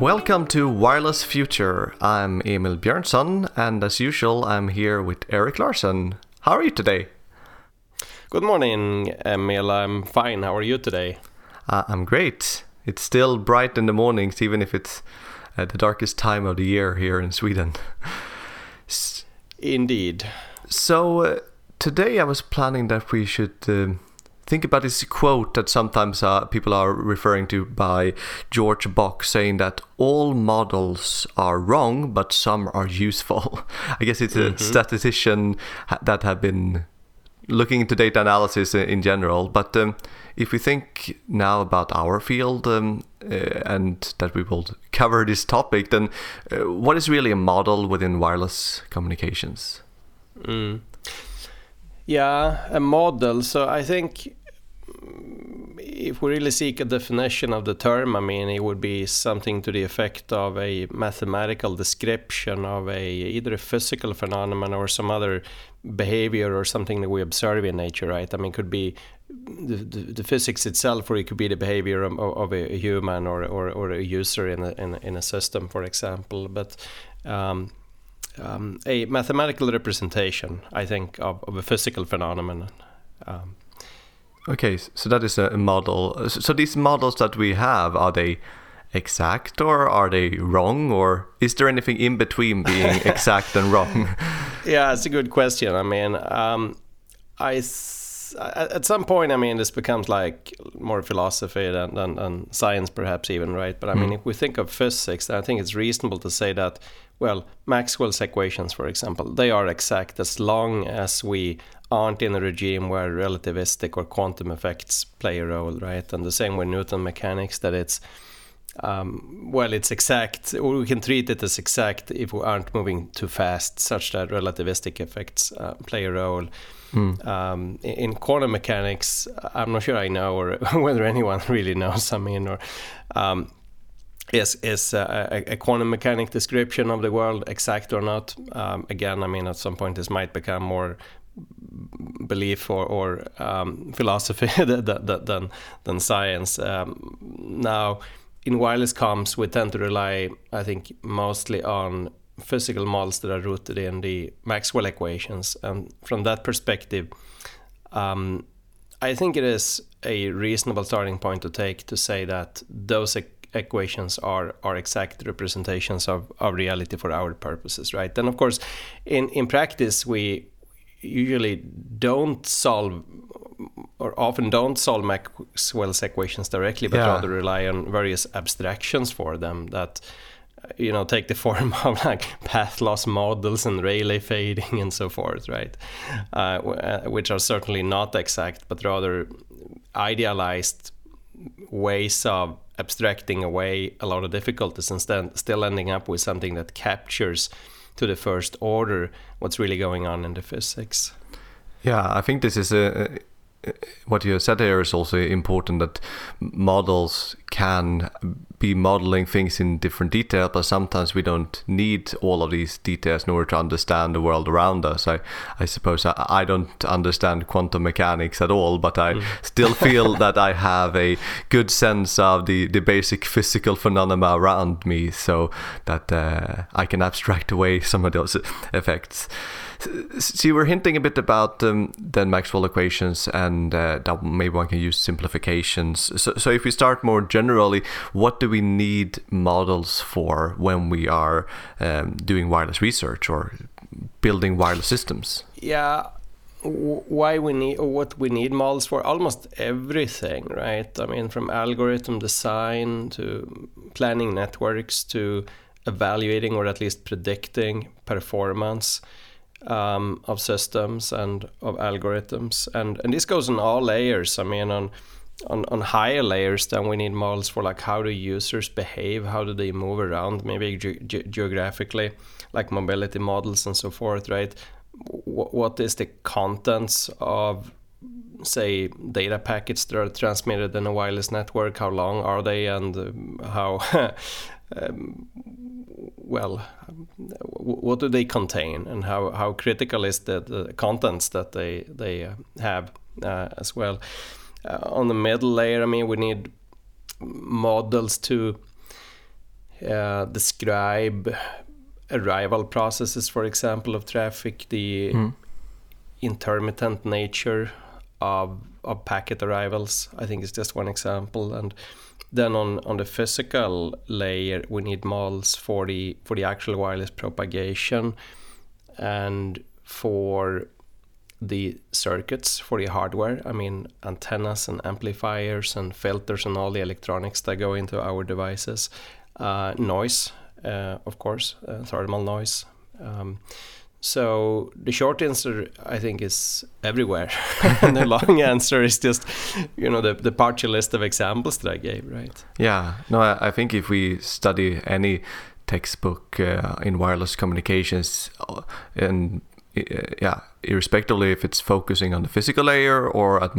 Welcome to Wireless Future. I'm Emil Björnson, and as usual, I'm here with Erik Larsson. How are you today? Good morning, Emil. I'm fine. How are you today? Uh, I'm great. It's still bright in the mornings, even if it's uh, the darkest time of the year here in Sweden. Indeed. So, uh, today I was planning that we should um, think about this quote that sometimes uh, people are referring to by George Box saying that all models are wrong, but some are useful. I guess it's a mm-hmm. statistician that have been looking into data analysis in general. But um, if we think now about our field um, uh, and that we will cover this topic, then uh, what is really a model within wireless communications? Mm. Yeah, a model. So I think if we really seek a definition of the term, I mean, it would be something to the effect of a mathematical description of a either a physical phenomenon or some other behavior or something that we observe in nature, right? I mean, it could be the, the, the physics itself, or it could be the behavior of, of a human or, or, or, a user in a, in a, in a system, for example. But um, um, a mathematical representation, I think, of, of a physical phenomenon. Um, Okay, so that is a model. So these models that we have, are they exact or are they wrong or is there anything in between being exact and wrong? Yeah, it's a good question. I mean, um, I at some point, I mean, this becomes like more philosophy than, than, than science, perhaps even, right? But I mean, mm. if we think of physics, I think it's reasonable to say that, well, Maxwell's equations, for example, they are exact as long as we aren't in a regime where relativistic or quantum effects play a role, right? And the same with Newton mechanics, that it's um, well, it's exact, or we can treat it as exact if we aren't moving too fast, such that relativistic effects uh, play a role. Mm. Um, in quantum mechanics, I'm not sure I know, or whether anyone really knows. I mean, or um, is is a, a, quantum mechanic description of the world exact or not? Um, again, I mean, at some point this might become more belief or, or um, philosophy than than science. Um, now, in wireless comms, we tend to rely, I think, mostly on physical models that are rooted in the Maxwell equations, and from that perspective, um, I think it is a reasonable starting point to take to say that those e- equations are are exact representations of, of reality for our purposes, right? And of course, in in practice, we usually don't solve or often don't solve Maxwell's equations directly, but yeah. rather rely on various abstractions for them that you know take the form of like path loss models and Rayleigh fading and so forth, right? Uh, uh, which are certainly not exact, but rather idealized ways of abstracting away a lot of difficulties and st- still ending up with something that captures to the first order what's really going on in the physics. Yeah, I think this is a, what you said here is also important that models can be modeling things in different detail, but sometimes we don't need all of these details in order to understand the world around us. I, I suppose I, I don't understand quantum mechanics at all, but I mm. still feel that I have a good sense of the, the basic physical phenomena around me so that uh, I can abstract away some of those effects. So you were hinting a bit about um, the Maxwell equations and uh, that maybe one can use simplifications. So, so if we start more generally, what do we need models for when we are um, doing wireless research or building wireless systems? Yeah, why we need what we need models for almost everything right i mean from algorithm design to planning networks to evaluating or at least predicting performance um, of systems and of algorithms, and and this goes on all layers. I mean, on on, on higher layers, then we need models for like how do users behave, how do they move around, maybe ge- ge- geographically, like mobility models and so forth, right? W- what is the contents of say data packets that are transmitted in a wireless network? How long are they? And um, how um, well, what do they contain, and how, how critical is the, the contents that they they uh, have uh, as well. Uh, on the middle layer, I mean, we need models to uh, describe arrival processes, for example, of traffic, the Mm. intermittent nature of of packet arrivals. I think is just one example, and then on on the physical layer, we need models for the for the actual wireless propagation, and for the circuits for the hardware. I mean, antennas and amplifiers and filters and all the electronics that go into our devices. Uh, noise, uh, of course, uh, thermal noise. Um, so the short answer, I think, is everywhere, and the long answer is just, you know, the the partial list of examples that I gave, right? Yeah, no, I, I think if we study any textbook uh, in wireless communications, uh, and uh, yeah, irrespectively if it's focusing on the physical layer or at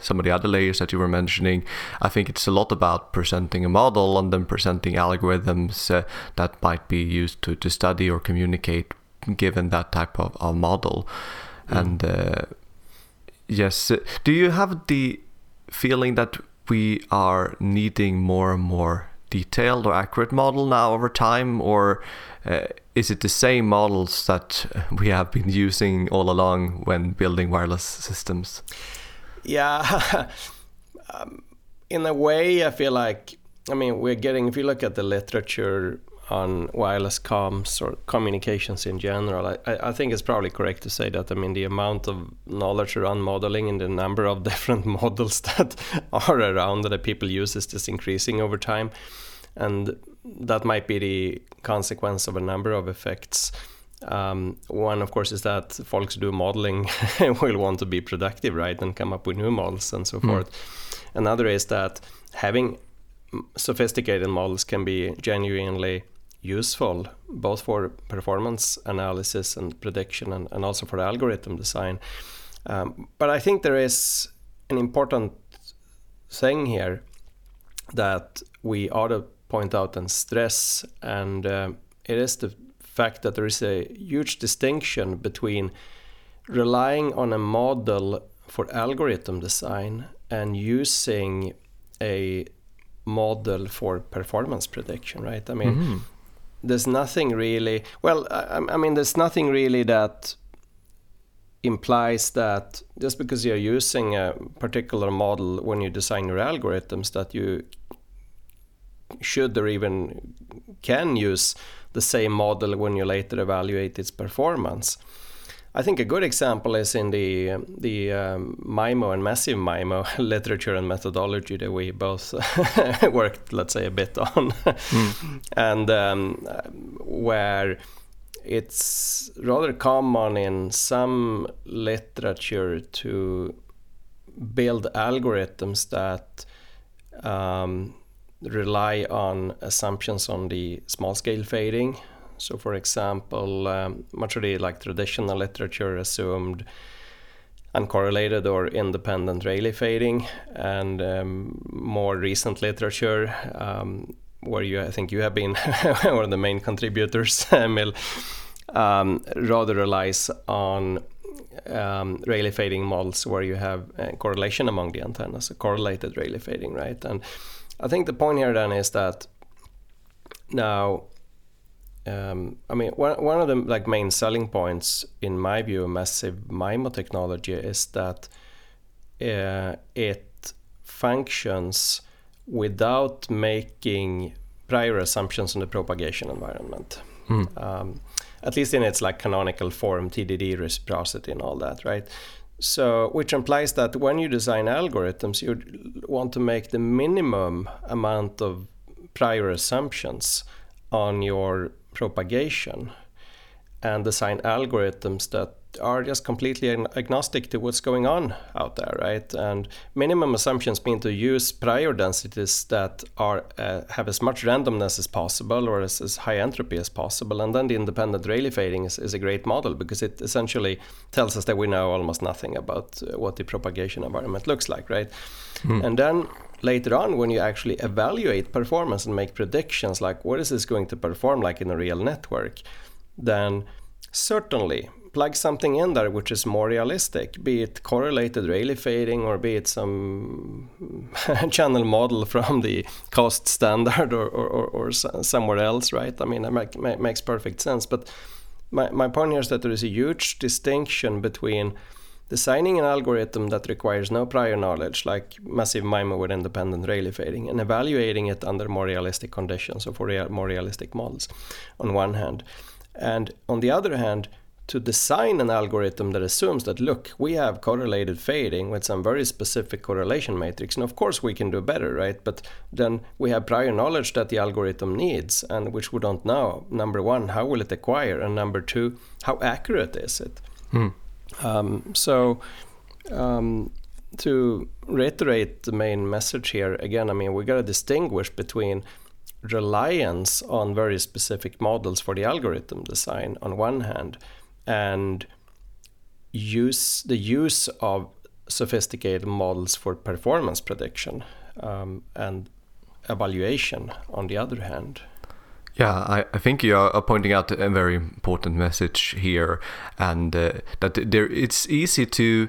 some of the other layers that you were mentioning, I think it's a lot about presenting a model and then presenting algorithms uh, that might be used to, to study or communicate given that type of, of model. And uh, yes, uh, do you have the feeling that we are needing more and more detailed or accurate model now over time, or uh, is it the same models that we have been using all along when building wireless systems? Yeah, um, in a way, I feel like I mean we're getting. If you look at the literature on wireless comms or communications in general, I, I think it's probably correct to say that I mean the amount of knowledge around modeling and the number of different models that are around that people use is just increasing over time, and that might be the consequence of a number of effects. Um, one, of course, is that folks who do modeling will want to be productive, right, and come up with new models and so Mm. forth. Another is that having sophisticated models can be genuinely useful both for performance analysis and prediction and, and also for algorithm design. Um, but I think there is an important thing here that we ought to point out and stress, and uh, it is the fact that there is a huge distinction between relying on a model for algorithm design and using a model for performance prediction, right? I mean, Mhm. There's nothing really, well, I, I mean, there's nothing really that implies that just because you're using a particular model when you design your algorithms, that you should or even can use the same model when you later evaluate its performance. I think a good example is in the the um, MIMO and massive MIMO literature and methodology that we both worked, let's say, a bit on, and um, where it's rather common in some literature to build algorithms that um, rely on assumptions on the small scale fading. So, for example, um, much of the like traditional literature assumed uncorrelated or independent Rayleigh fading, and um, more recent literature, um, where you I think you have been one of the main contributors, Emil, um, rather relies on um, Rayleigh fading models where you have uh, correlation among the antennas, a correlated Rayleigh fading, right? And I think the point here then is that now, um, I mean, one, one of the like main selling points, in my view, of massive MIMO technology is that uh, it functions without making prior assumptions on the propagation environment. Mm. Um, at least in its like canonical form, TDD, reciprocity, and all that, right? So, which implies that when you design algorithms, you want to make the minimum amount of prior assumptions on your propagation and design algorithms that are just completely agnostic to what's going on out there, right? And minimum assumptions mean to use prior densities that are uh, have as much randomness as possible or as, as high entropy as possible. And then the independent Rayleigh fading is, is a great model because it essentially tells us that we know almost nothing about uh, what the propagation environment looks like, right? And then later on, when you actually evaluate performance and make predictions like what is this going to perform like in a real network, then certainly plug something in there which is more realistic, be it correlated Rayleigh fading or be it some channel model from the COST standard or, or, or, or somewhere else, right? I mean, it make, makes perfect sense. But my, my point here is that there is a huge distinction between designing an algorithm that requires no prior knowledge, like massive MIMO with independent Rayleigh fading, and evaluating it under more realistic conditions or for real, more realistic models, on one hand. And on the other hand, to design an algorithm that assumes that, look, we have correlated fading with some very specific correlation matrix, and of course we can do better, right? But then we have prior knowledge that the algorithm needs, and which we don't know. Number one, how will it acquire? And number two, how accurate is it? Hmm. Um, so, um, to reiterate the main message here, again, I mean, we got to distinguish between reliance on very specific models for the algorithm design on one hand, and use the use of sophisticated models for performance prediction um, and evaluation on the other hand. Yeah, I, I think you are pointing out a very important message here, and uh, that there it's easy to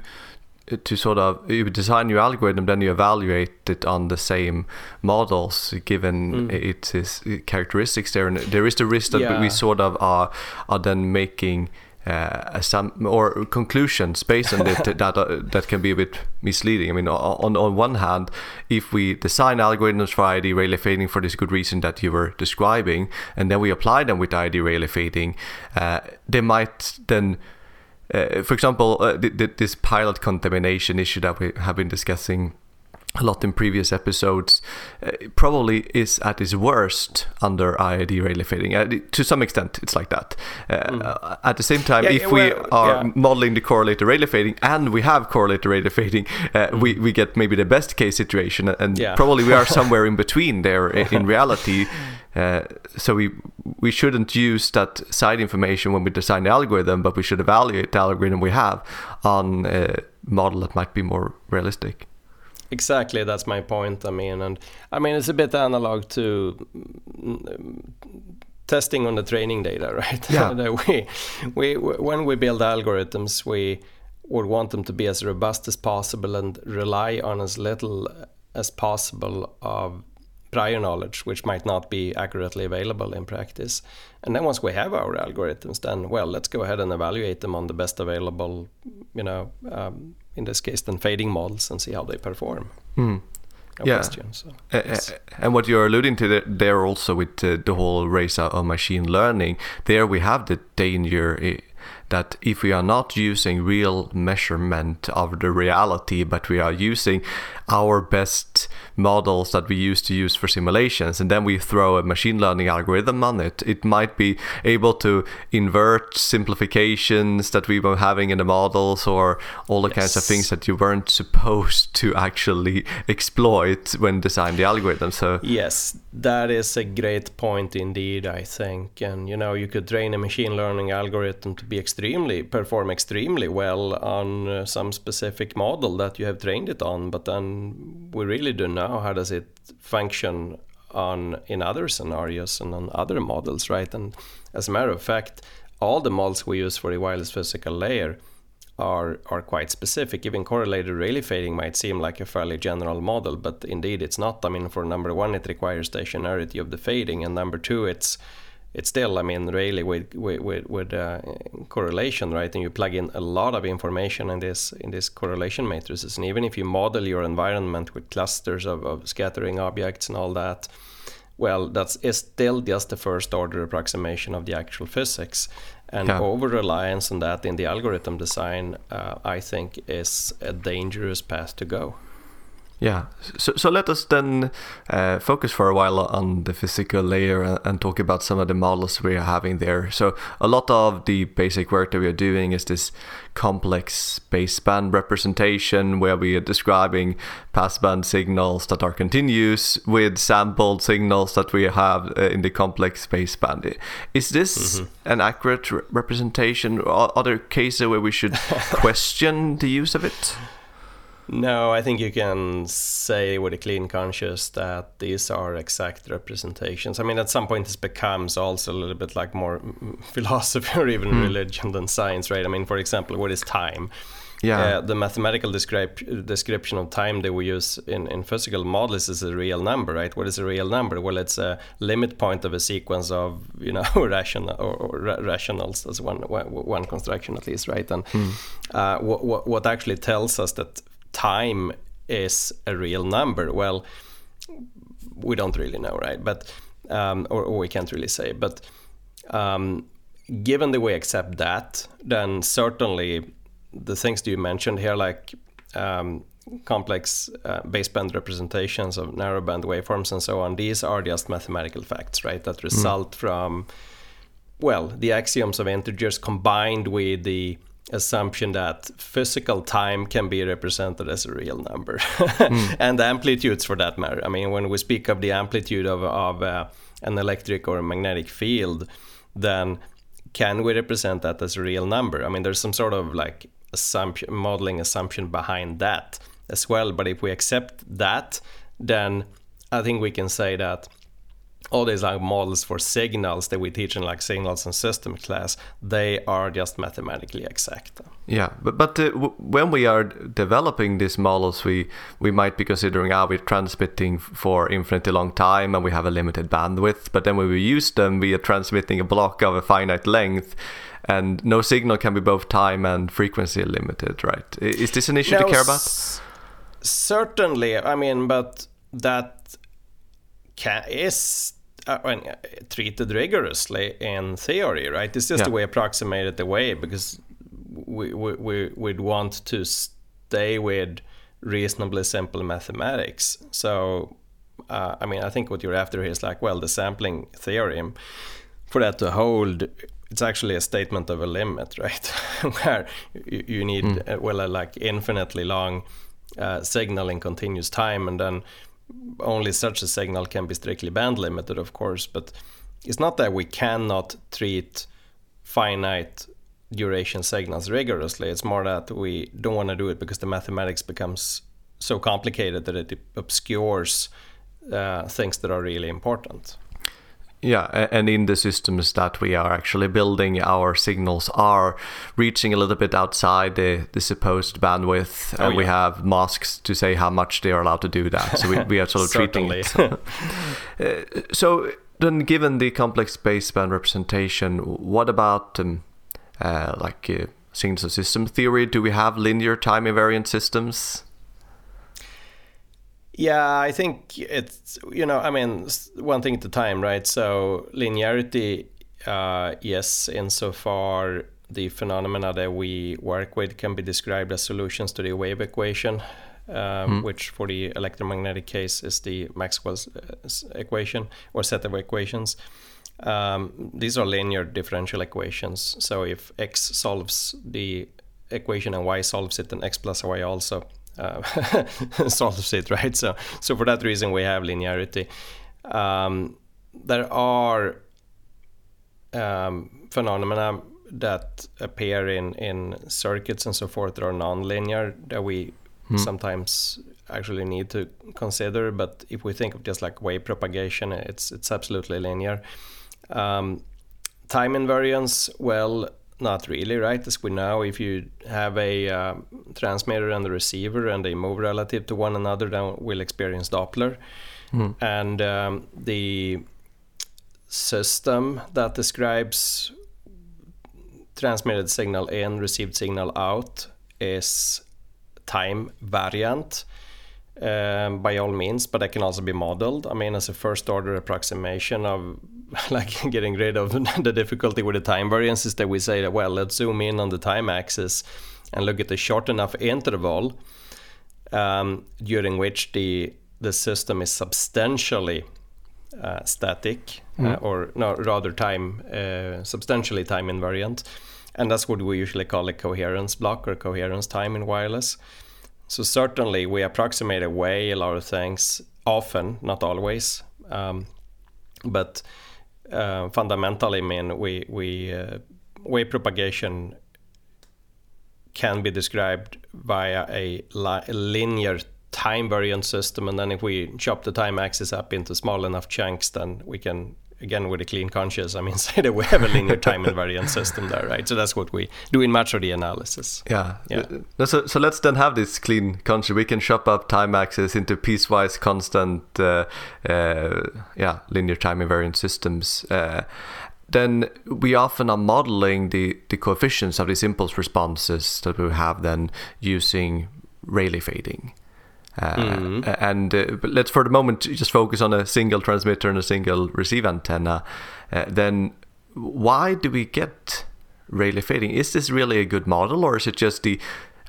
to sort of you design your algorithm, then you evaluate it on the same models given mm. its, characteristics there, and there is the risk that yeah. we sort of are are then making uh, some or conclusions based on it that uh, that can be a bit misleading. I mean, on on one hand, if we design algorithms for IID Rayleigh fading for this good reason that you were describing, and then we apply them with IID Rayleigh fading, uh, they might then. Uh, for example, uh, th- th- this pilot contamination issue that we have been discussing a lot in previous episodes, uh, probably is at its worst under IID Rayleigh fading. Uh, to some extent, it's like that. Uh, mm. At the same time, yeah, if well, we are yeah. modeling the correlated Rayleigh fading and we have correlated Rayleigh fading, mm. we, we get maybe the best case situation, and yeah. probably we are somewhere in between there in reality. Uh, so we we shouldn't use that side information when we design the algorithm, but we should evaluate the algorithm we have on a model that might be more realistic. Exactly, that's my point. I mean, and I mean it's a bit analog to mm, testing on the training data, right? Yeah. we, we, when we build algorithms, we would want them to be as robust as possible and rely on as little as possible of prior knowledge, which might not be accurately available in practice. And then once we have our algorithms, then well, let's go ahead and evaluate them on the best available, you know, um, in this case, then fading models and see how they perform. Mm. No yeah. Question, so, uh, yes. and what you're alluding to there also with uh, the whole race of machine learning, there we have the danger eh, that if we are not using real measurement of the reality, but we are using our best models that we used to use for simulations, and then we throw a machine learning algorithm on it, it might be able to invert simplifications that we were having in the models or all the yes. kinds of things that you weren't supposed to actually exploit when designing the algorithm. So yes, that is a great point indeed, I think. And you know, you could train a machine learning algorithm to be extremely perform extremely well on uh, some specific model that you have trained it on, but then we really don't know how does it function on in other scenarios and on other models, right? And as a matter of fact, all the models we use for the wireless physical layer are are quite specific. Even correlated Rayleigh fading might seem like a fairly general model, but indeed it's not. I mean, for number one, it requires stationarity of the fading, and number two, it's it's still, I mean, really with with with, uh, correlation, right? And you plug in a lot of information in this in this correlation matrices, and even if you model your environment with clusters of, of scattering objects and all that, well, that's still just the first order approximation of the actual physics. And yeah. over reliance on that in the algorithm design, uh, I think, is a dangerous path to go. Yeah, so, so let us then uh, focus for a while on the physical layer and, and, talk about some of the models we are having there. So, a lot of the basic work that we are doing is this complex baseband representation where we are describing passband signals that are continuous with sampled signals that we have uh, in the complex baseband. Is this mm-hmm. an accurate re- representation? Are, are there cases where we should question the use of it? No, I think you can say with a clean conscience that these are exact representations. I mean, at some point, this becomes also a little bit like more philosophy or even mm. religion than science, right? I mean, for example, what is time? yeah. Uh, the mathematical descrip- description of time that we use in, in physical models is a real number, right? What is a real number? Well, it's a limit point of a sequence of you know rational or, or ra- rationals. That's one, one construction at least, right? And mm. uh, what, what actually tells us that time is a real number? Well, we don't really know, right? But um, or, or, we can't really say, but. Um, given that we accept that, then certainly the things that you mentioned here, like um, complex uh, baseband representations of narrowband waveforms and so on, these are just mathematical facts, right? That result mm. from, well, the axioms of integers combined with the assumption that physical time can be represented as a real number mm. and amplitudes for that matter. I mean, when we speak of the amplitude of, of uh, an electric or a magnetic field, then can we represent that as a real number? I mean, there's some sort of like assumption, modeling assumption behind that as well. But if we accept that, then I think we can say that all these like models for signals that we teach in like signals and system class, they are just mathematically exact. Yeah, but but uh, w- when we are developing these models, we we might be considering are ah, we transmitting for infinitely long time and we have a limited bandwidth. But then when we use them, we are transmitting a block of a finite length and no signal can be both time and frequency limited, right? Is this an issue no, to care about? S- certainly, I mean, but that is uh, treated rigorously in theory, right? It's just yeah. the way approximated the way because we, we, we would want to stay with reasonably simple mathematics. So, uh, I mean, I think what you're after here is like, well, the sampling theorem for that to hold it's actually a statement of a limit, right? Where you, you need mm. well, a, like infinitely long uh, signal in continuous time, and then only such a signal can be strictly band limited, of course. But it's not that we cannot treat finite duration signals rigorously. It's more that we don't want to do it because the mathematics becomes so complicated that it obscures uh, things that are really important. Yeah, and in the systems that we are actually building, our signals are reaching a little bit outside the, the supposed bandwidth, oh, and yeah. we have masks to say how much they are allowed to do that. So we, we are sort of treating it. uh, so then, given the complex baseband representation, what about um, uh, like uh, signals of system theory? Do we have linear time invariant systems? Yeah, I think it's you know I mean one thing at a time, right? So linearity, uh, yes, insofar the phenomena that we work with can be described as solutions to the wave equation, um, mm. which for the electromagnetic case is the Maxwell's uh, equation or set of equations. Um, these are linear differential equations. So if x solves the equation and y solves it, then x plus y also uh, solves it, right? So, so for that reason, we have linearity. Um, there are um, phenomena that appear in, in circuits and so forth that are nonlinear that we hmm. sometimes actually need to consider. But if we think of just like wave propagation, it's it's absolutely linear. Um, time invariance, well, not really, right? As we know, if you have a uh, transmitter and a receiver and they move relative to one another, then we'll experience Doppler. Mm. And um, the system that describes transmitted signal in, received signal out is time variant um, by all means, but that can also be modeled. I mean, as a first order approximation of like getting rid of the difficulty with the time variance is that we say that well, let's zoom in on the time axis and look at the short enough interval um, during which the the system is substantially uh, static, mm. uh, or no, rather time uh, substantially time invariant, and that's what we usually call a coherence block or coherence time in wireless. So certainly we approximate away a lot of things often, not always, um, but uh, fundamentally, mean we we uh, wave propagation can be described via a, li- a linear time variant system, and then if we chop the time axis up into small enough chunks, then we can again with a clean conscience, I mean, say that we have a linear time invariant system there, right? So that's what we do in the analysis. Yeah. yeah. So, so let's then have this clean conscience. We can chop up time axis into piecewise constant, uh, uh, yeah, linear time invariant systems. Uh, then we often are modeling the, the coefficients of these impulse responses that we have then using Rayleigh fading. Uh, mm-hmm. And uh, let's for the moment just focus on a single transmitter and a single receive antenna. Uh, then why do we get Rayleigh fading? Is this really a good model, or is it just the,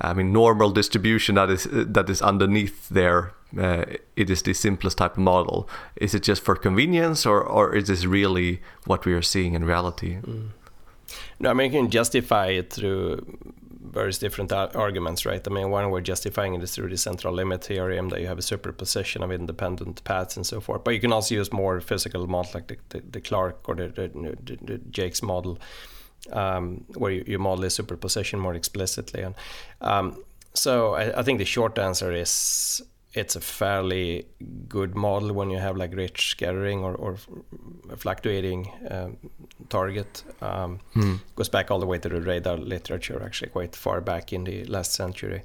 I mean, normal distribution that is that is underneath there? Uh, it is the simplest type of model. Is it just for convenience, or or is this really what we are seeing in reality? Mm. No, I mean you can justify it through various different arguments, right? I mean, one we're justifying it is through the central limit theorem that you have a superposition of independent paths and so forth. But you can also use more physical models like the, the, the Clarke or the, the, the Jakes model, um, where you, you, model a superposition more explicitly. And um, so I, I think the short answer is it's a fairly good model when you have like rich scattering or, or fluctuating um, target. Um, mm. Goes back all the way to the radar literature, actually quite far back in the last century.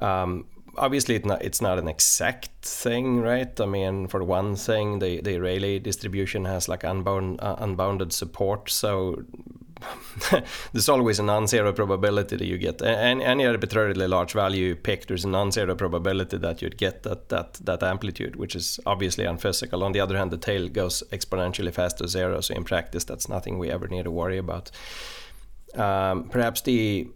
Um, obviously, it's not, it's not an exact thing, right? I mean, for one thing, the, the Rayleigh distribution has like unbound, uh, unbounded support, so there's always a non-zero probability that you get any, any arbitrarily large value you pick. There's a non-zero probability that you'd get that that that amplitude, which is obviously unphysical. On the other hand, the tail goes exponentially fast to zero, so in practice, that's nothing we ever need to worry about. Um, perhaps the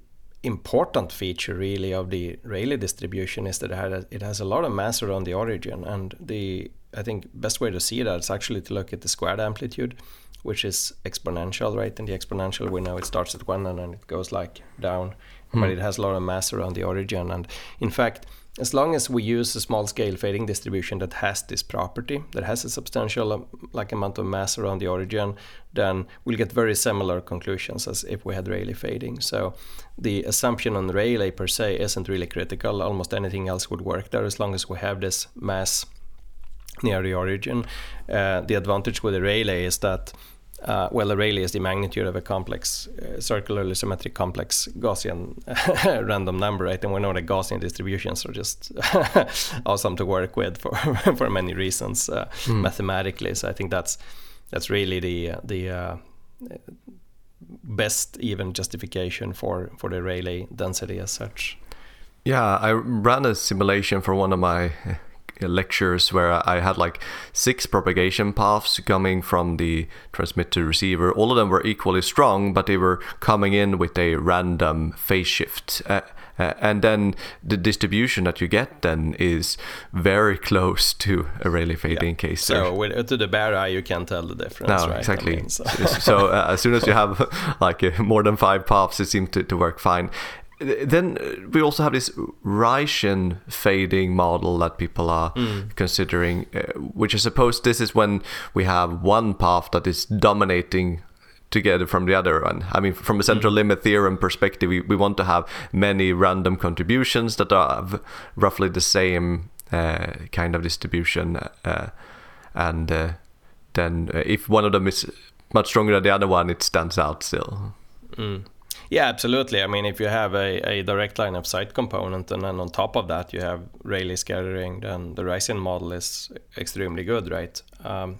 important feature really of the Rayleigh distribution is that it, it has a lot of mass around the origin, and the I think best way to see that is actually to look at the squared amplitude which is exponential, right? And the exponential, we know it starts at one and then it goes like down, mm. but it has a lot of mass around the origin. And in fact, as long as we use a small scale fading distribution that has this property, that has a substantial um, like amount of mass around the origin, then we'll get very similar conclusions as if we had Rayleigh fading. So the assumption on Rayleigh per se isn't really critical. Almost anything else would work there as long as we have this mass near the origin. Uh, the advantage with the Rayleigh is that uh, well, the Rayleigh is the magnitude of a complex, uh, circularly symmetric complex Gaussian random number, right? And we know that Gaussian distributions are just awesome to work with for for many reasons uh, mm. mathematically. So I think that's that's really the the uh, best even justification for for the Rayleigh density as such. Yeah, I ran a simulation for one of my lectures where I had like six propagation paths coming from the transmitter receiver. All of them were equally strong, but they were coming in with a random phase shift. Uh, uh, and then the distribution that you get then is very close to a Rayleigh fading yeah. case. So with, to the bare eye, you can't tell the difference. No, right? exactly. I mean, so, so uh, as soon as you have like uh, more than five paths, it seems to, to work fine then we also have this Rician fading model that people are mm. considering, uh, which I suppose this is when we have one path that is dominating together from the other one. I mean, from a central mm. limit theorem perspective, we, we want to have many random contributions that are roughly the same uh, kind of distribution. Uh, and uh, then uh, if one of them is much stronger than the other one, it stands out still. Mm. Yeah, absolutely. I mean, if you have a, a direct line of sight component and then on top of that you have Rayleigh scattering, then the Rician model is extremely good, right? Um,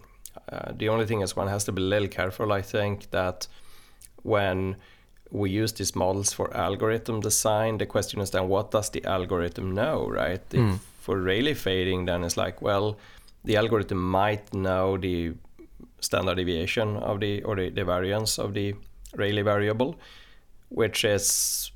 uh, the only thing is one has to be a little careful, I think, that when we use these models for algorithm design, the question is then what does the algorithm know, right? Mm. If for Rayleigh fading, then it's like, well, the algorithm might know the standard deviation of the or the, the variance of the Rayleigh variable which is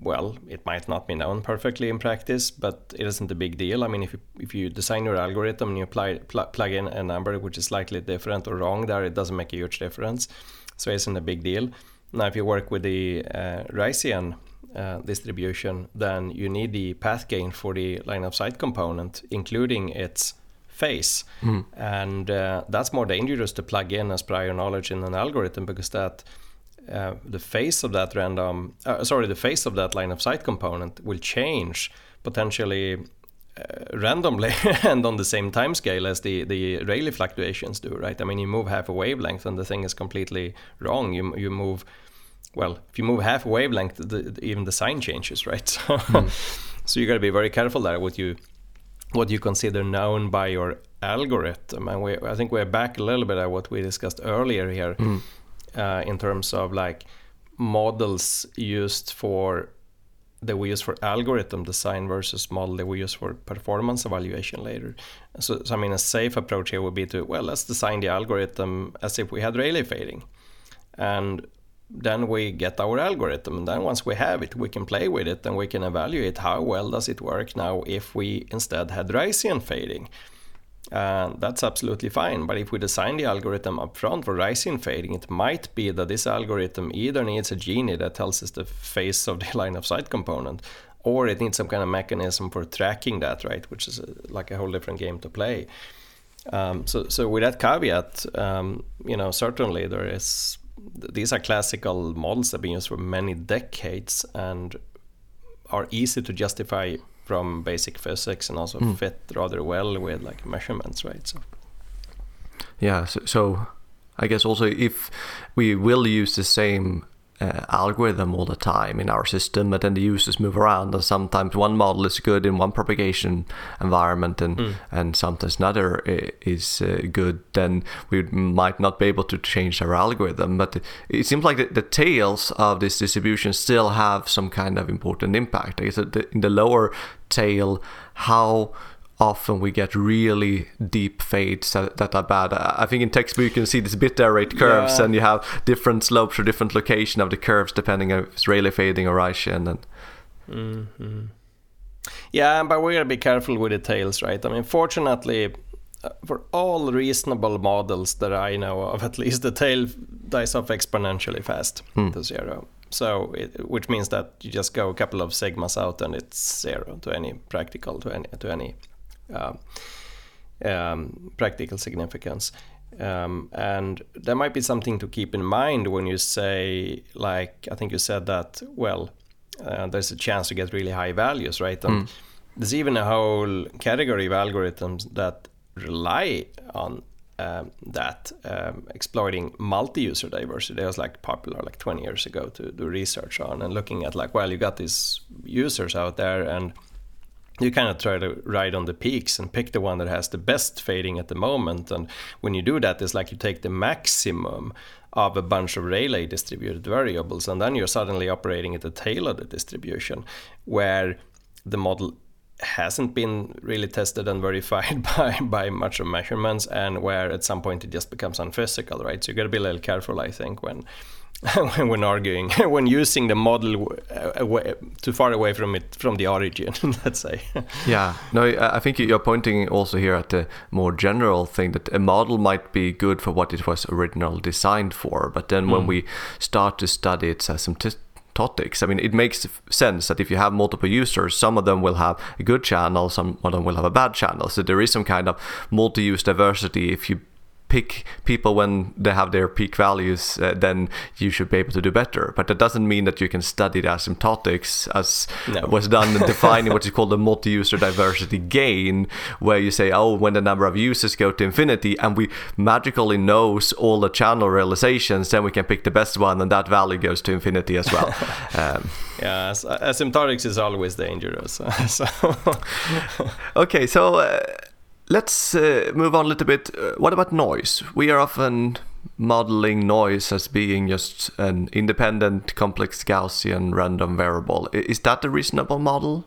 well, it might not be known perfectly in practice, but it isn't a big deal. I mean, if you, if you design your algorithm and you apply, pl- plug in a number which is slightly different or wrong there, it doesn't make a huge difference. So it isn't a big deal. Now, if you work with the uh, Rician uh, distribution, then you need the path gain for the line of sight component, including its phase. Mm. And uh, that's more dangerous to plug in as prior knowledge in an algorithm because that uh, the phase of that random, uh, sorry, the phase of that line of sight component will change potentially uh, randomly and on the same time scale as the, the Rayleigh fluctuations do, right? I mean, you move half a wavelength and the thing is completely wrong. You, you move, well, if you move half a wavelength, the, the, even the sign changes, right? So, mm. so you got to be very careful there what you what you consider known by your algorithm. And we, I think we're back a little bit at what we discussed earlier here mm. Uh, in terms of like models used for that we use for algorithm design versus model that we use for performance evaluation later. So, so, I mean, a safe approach here would be to well, let's design the algorithm as if we had Rayleigh fading, and then we get our algorithm. And then once we have it, we can play with it and we can evaluate how well does it work now if we instead had Rician fading. Uh, that's absolutely fine. But if we design the algorithm upfront for Rician fading, it might be that this algorithm either needs a genie that tells us the phase of the line of sight component, or it needs some kind of mechanism for tracking that, right? Which is a, like a whole different game to play. Um, so, so with that caveat, um, you know, certainly there is. These are classical models that have been used for many decades and are easy to justify from basic physics and also mm. fit rather well with like measurements, right? So yeah, so, so I guess also if we will use the same uh, algorithm all the time in our system, but then the users move around, and sometimes one model is good in one propagation environment, and mm. and sometimes another is uh, good. Then we might not be able to change our algorithm. But it seems like the, the tails of this distribution still have some kind of important impact. I guess in the lower tail, how often we get Rayleigh deep fades that, that are bad. I think in textbook you can see these bit rate curves, yeah. and you have different slopes for different location of the curves depending if it's really fading or Rician. And mm-hmm. yeah, but we gotta be careful with the tails, right? I mean, fortunately. Uh, for all reasonable models that I know of, at least the tail dies off exponentially fast hmm. to zero. So, it, which means that you just go a couple of sigmas out and it's zero to any practical to any to any um, um, practical significance. Um, and there might be something to keep in mind when you say, like, I think you said that, well, uh, there's a chance to get really high values, right? And mm. there's even a whole category of algorithms that rely on um, that um, exploiting multi-user diversity. It was like popular like 20 years ago to do research on and looking at like, well, you got these users out there and you kind of try to ride on the peaks and pick the one that has the best fading at the moment. And when you do that, it's like you take the maximum of a bunch of Rayleigh distributed variables, and then you're suddenly operating at the tail of the distribution, where the model hasn't been really tested and verified by, by much of measurements, and where at some point it just becomes unphysical, right? So you got to be a little careful, I think, when when arguing when using the model away, too far away from it from the origin let's say yeah no i think you're pointing also here at the more general thing that a model might be good for what it was originally designed for but then mm. when we start to study its asymptotics I mean, it makes sense that if you have multiple users, some of them will have a good channel, some of them will have a bad channel. So there is some kind of multi-use diversity if you pick people when they have their peak values, uh, then you should be able to do better. But that doesn't mean that you can study the asymptotics as no. was done in defining what is called the multi-user diversity gain, where you say, oh, when the number of users go to infinity and we magically knows all the channel realizations, then we can pick the best one and that value goes to infinity as well. um, yeah, asymptotics is always dangerous. so. okay, so. Uh, Let's uh, move on a little bit. Uh, what about noise? We are often modeling noise as being just an independent, complex Gaussian random variable. Is that a reasonable model?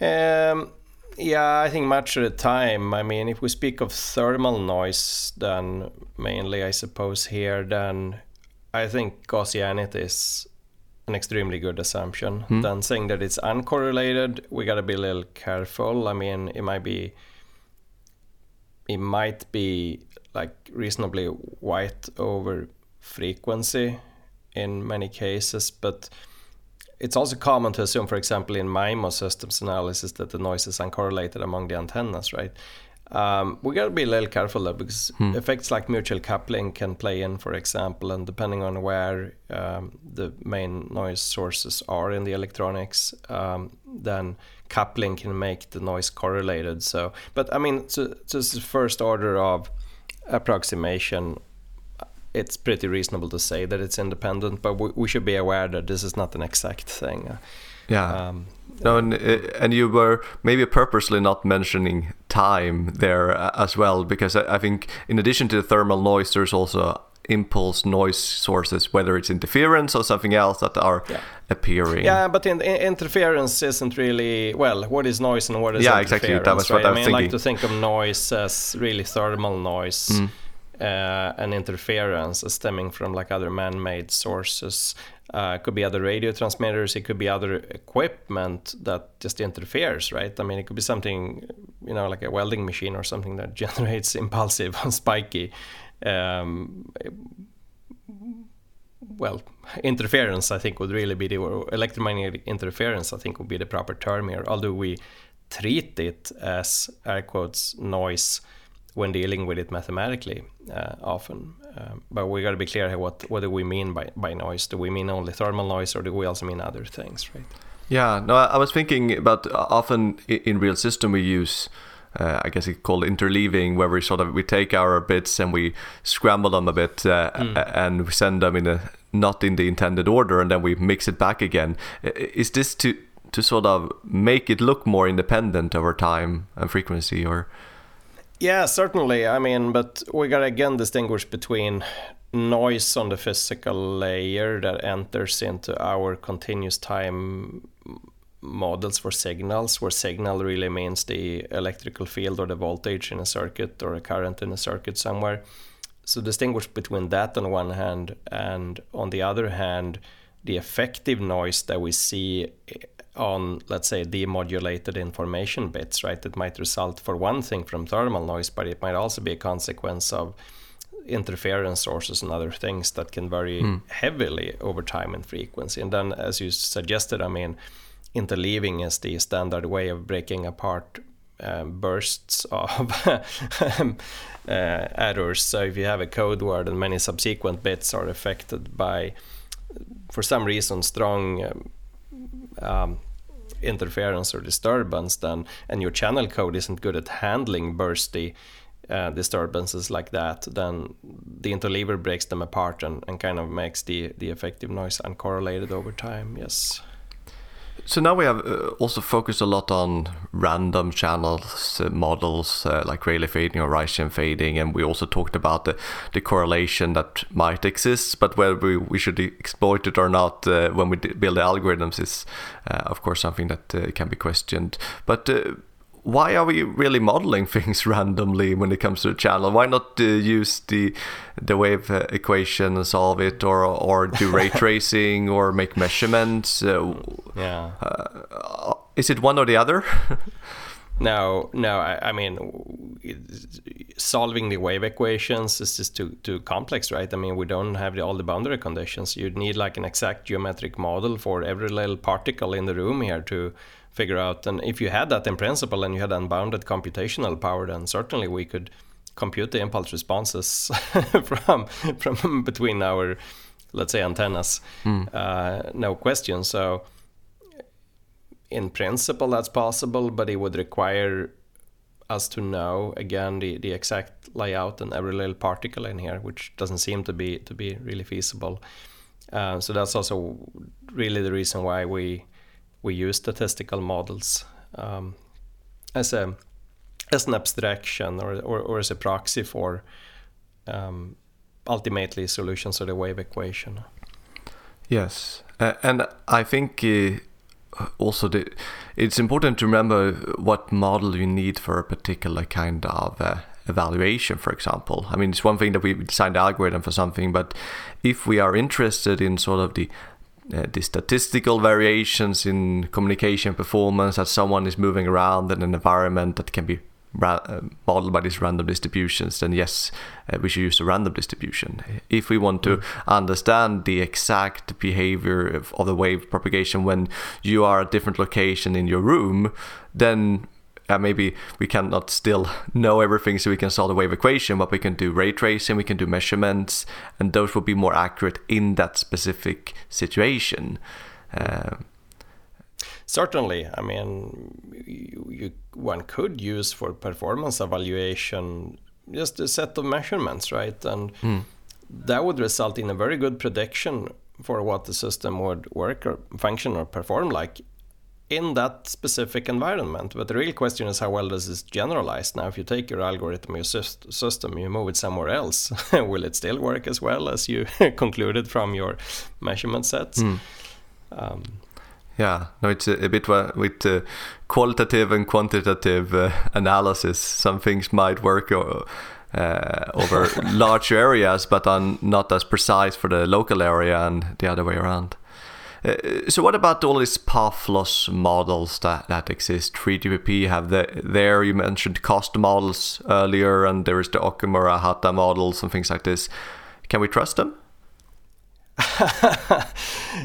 Um, yeah, I think much of the time. I mean, if we speak of thermal noise, then mainly, I suppose, here, then I think Gaussianity is an extremely good assumption. Mm. Then saying that it's uncorrelated, we got to be a little careful. I mean, it might be it might be like reasonably white over frequency in many cases, but it's also common to assume, for example, in MIMO systems analysis, that the noise is uncorrelated among the antennas, right? Um, we got to be a little careful though, because Hmm. effects like mutual coupling can play in, for example, and depending on where um, the main noise sources are in the electronics, um, then coupling can make the noise correlated. So, but I mean, so, so this is first order of approximation. It's pretty reasonable to say that it's independent, but we, we should be aware that this is not an exact thing. Yeah. Um, No, and, uh, and you were maybe purposely not mentioning time there uh, as well, because I, I think in addition to the thermal noise, there's also impulse noise sources, whether it's interference or something else that are Yeah. appearing. Yeah, but in, in, interference isn't really well. What is noise and what is Yeah, interference? exactly. That was what? I was mean, I like to think of noise as really thermal noise, Mm. Uh, and interference stemming from like other man-made sources. Uh, could be other radio transmitters. It could be other equipment that just interferes, right? I mean, it could be something, you know, like a welding machine or something that generates impulsive and spiky. Um, well, interference, I think, would really be the electromagnetic interference. I think would be the proper term here. Although we treat it as air quotes noise when dealing with it mathematically uh, often. Um, but we got to be clear here. What what do we mean by by noise? Do we mean only thermal noise, or do we also mean other things? Right? Yeah, no, I was thinking about uh, often in real system we use, uh, I guess it's called interleaving, where we sort of we take our bits and we scramble them a bit uh, a- and we send them in a not in the intended order, and then we mix it back again. Is this to to sort of make it look more independent over time and frequency, or Yeah, certainly. I mean, but we got to again distinguish between noise on the physical layer that enters into our continuous time models for signals, where signal really means the electrical field or the voltage in a circuit or a current in a circuit somewhere. So distinguish between that on one hand, and on the other hand, the effective noise that we see on, let's say, demodulated information bits, right? That might result, for one thing, from thermal noise, but it might also be a consequence of interference sources and other things that can vary heavily over time and frequency. And then, as you suggested, I mean, interleaving is the standard way of breaking apart um, bursts of uh, errors. So if you have a code word and many subsequent bits are affected by, for some reason, strong um, um, interference or disturbance, then and your channel code isn't good at handling bursty uh, disturbances like that, then the interleaver breaks them apart and, and kind of makes the, the effective noise uncorrelated over time. Yes. So now we have uh, also focused a lot on random channels uh, models uh, like Rayleigh fading or Rayleigh fading, and we also talked about the, the correlation that might exist, but whether we, we should exploit it or not uh, when we build the algorithms is, uh, of course, something that uh, can be questioned. But why are we really modeling things randomly when it comes to the channel? Why not uh, use the the wave uh, equation and solve it, or or do ray tracing, or make measurements? Uh, Yeah. uh, is it one or the other? No, no. I, I mean, solving the wave equations is just too too complex, right? I mean, we don't have the, all the boundary conditions. You'd need like an exact geometric model for every little particle in the room here to figure out. And if you had that in principle and you had unbounded computational power, then certainly we could compute the impulse responses from from between our, let's say, antennas. Uh, no question. So in principle that's possible but it would require us to know again the, the exact layout and every little particle in here which doesn't seem to be to be really feasible uh, so that's also really the reason why we we use statistical models um, as a as an abstraction or, or, or as a proxy for um, ultimately solutions of the wave equation Yes, uh, and I think uh, also the, it's important to remember what model you need for a particular kind of uh, evaluation. For example, I mean, it's one thing that we designed the algorithm for something, but if we are interested in sort of the uh, the statistical variations in communication performance that someone is moving around in an environment that can be ra- uh, modeled by these random distributions, then yes, uh, we should use a random distribution. If we want to understand the exact behavior of, of the wave propagation when you are at different location in your room, then uh, maybe we cannot still know everything, so we can solve the wave equation, but we can do ray tracing, we can do measurements, and those will be more accurate in that specific situation. Uh, Certainly, I mean, you, you, one could use for performance evaluation just a set of measurements, right? And mm. that would result in a very good prediction for what the system would work or function or perform like in that specific environment. But the real question is how well does this generalize? Now, if you take your algorithm, your system, you move it somewhere else, will it still work as well as you concluded from your measurement sets? Mm. Um, yeah, no, it's a, a bit with uh, qualitative and quantitative uh, analysis. Some things might work uh, uh over large areas, but are not as precise for the local area, and the other way around. Uh, so, what about all these path loss models that, that exist? 3GPP have the, there. You mentioned COST models earlier, and there is the Okumura Hata models and things like this. Can we trust them?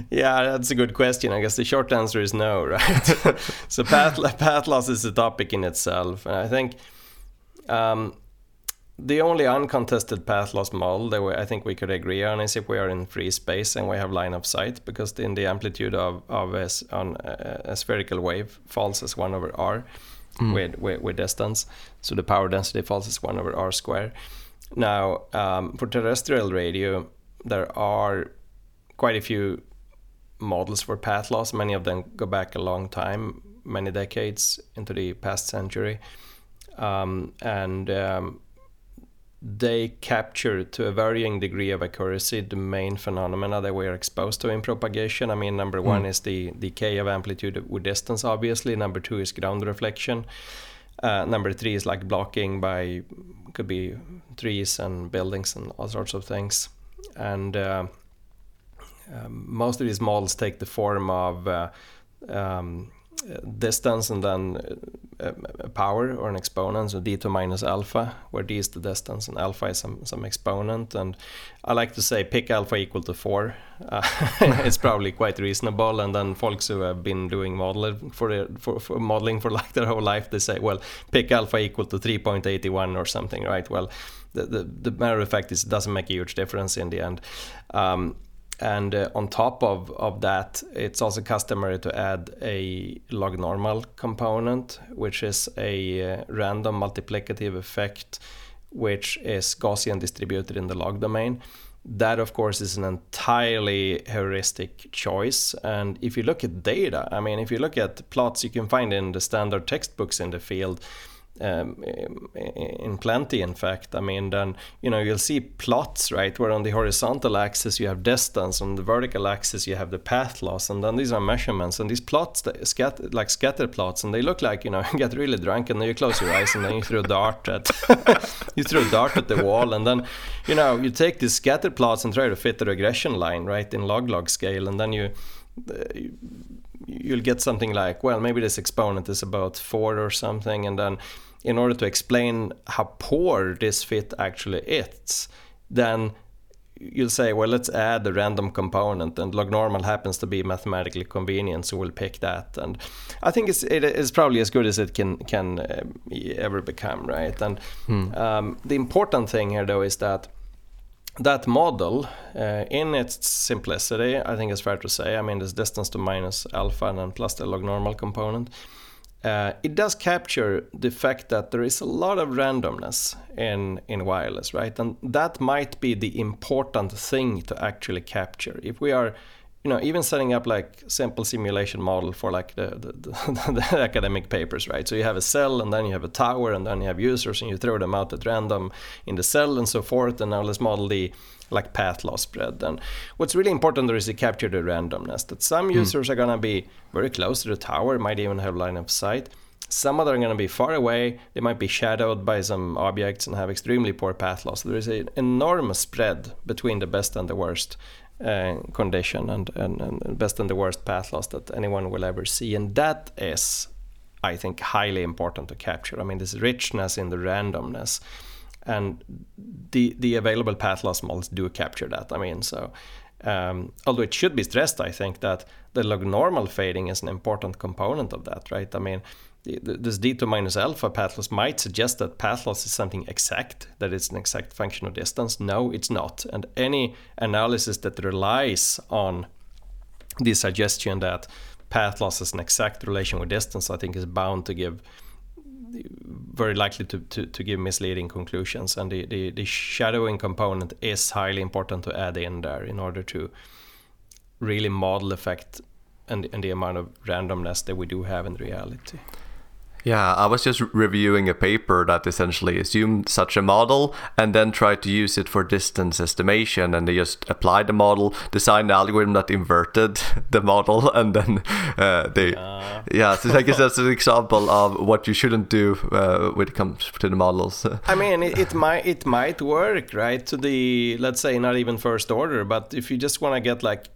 yeah, that's a good question. I guess the short answer is no, right? so path, path loss is a topic in itself, and I think um, the only uncontested path loss model that we, I think we could agree on is if we are in free space and we have line of sight, because in the amplitude of, of a, on a, a spherical wave falls as one over r mm. with, with, with distance, so the power density falls as one over r square. Now, um, for terrestrial radio, there are quite a few models for path loss. Many of them go back a long time, many decades into the past century. Um, and um, they capture to a varying degree of accuracy the main phenomena that we are exposed to in propagation. I mean, number mm. one is the decay of amplitude with distance, obviously. Number two is ground reflection. Uh, number three is like blocking by could be trees and buildings and all sorts of things. And uh, um, most of these models take the form of uh, um, distance and then a power or an exponent, so d to minus alpha, where d is the distance and alpha is some, some exponent. And I like to say pick alpha equal to 4. Uh, it's probably quite reasonable. And then folks who have been doing modeling for, for, for, modeling for like their whole life, they say, well, pick alpha equal to 3.81 or something, right? Well, the, the, the matter of fact is it doesn't make a huge difference in the end. Um, and uh, on top of, of that, it's also customary to add a log normal component, which is a uh, random multiplicative effect, which is Gaussian distributed in the log domain. That, of course, is an entirely heuristic choice. And if you look at data, I mean, if you look at plots you can find in the standard textbooks in the field, um, in plenty in fact i mean then you know you'll see plots right where on the horizontal axis you have distance on the vertical axis you have the path loss and then these are measurements and these plots scatter like scatter plots and they look like you know you get really drunk and then you close your eyes and then you throw a dart at you throw a dart at the wall and then you know you take these scatter plots and try to fit the regression line right in log log scale and then you, uh, you you'll get something like well maybe this exponent is about four or something and then in order to explain how poor this fit actually is, then you'll say, well, let's add a random component, and log normal happens to be mathematically convenient, so we'll pick that. And I think it's it is probably as good as it can can uh, ever become, right? And hmm. um, the important thing here, though, is that that model, uh, in its simplicity, I think it's fair to say. I mean, this distance to minus alpha and then plus the log normal component uh, it does capture the fact that there is a lot of randomness in in wireless, right? And that might be the important thing to actually capture. If we are, you know, even setting up like simple simulation model for like the, the, the, the academic papers, right? So you have a cell and then you have a tower and then you have users and you throw them out at random in the cell and so forth. And now let's model the like path loss spread. And what's really important there is to capture the randomness. That some mm. users are gonna be very close to the tower, might even have line of sight. Some of them are going to be far away. They might be shadowed by some objects and have extremely poor path loss. There is an enormous spread between the best and the worst uh, condition and, and, and best and the worst path loss that anyone will ever see. And that is, I think, highly important to capture. I mean, this richness in the randomness and the the available path loss models do capture that. I mean, so Um, although it should be stressed, I think that the log normal fading is an important component of that, right? I mean, this d2 minus alpha path loss might suggest that path loss is something exact, that it's an exact function of distance. No, it's not. And any analysis that relies on the suggestion that path loss is an exact relation with distance, I think is bound to give very likely to, to, to give misleading conclusions. And the, the, the shadowing component is highly important to add in there in order to really model effect and, and the amount of randomness that we do have in reality. Yeah, I was just reviewing a paper that essentially assumed such a model and then tried to use it for distance estimation. And they just applied the model, designed the algorithm that inverted the model, and then uh, they. Uh. Yeah, so I guess that's an example of what you shouldn't do uh, when it comes to the models. I mean, it, it might it might work, right? To the let's say not even first order, but if you just want to get like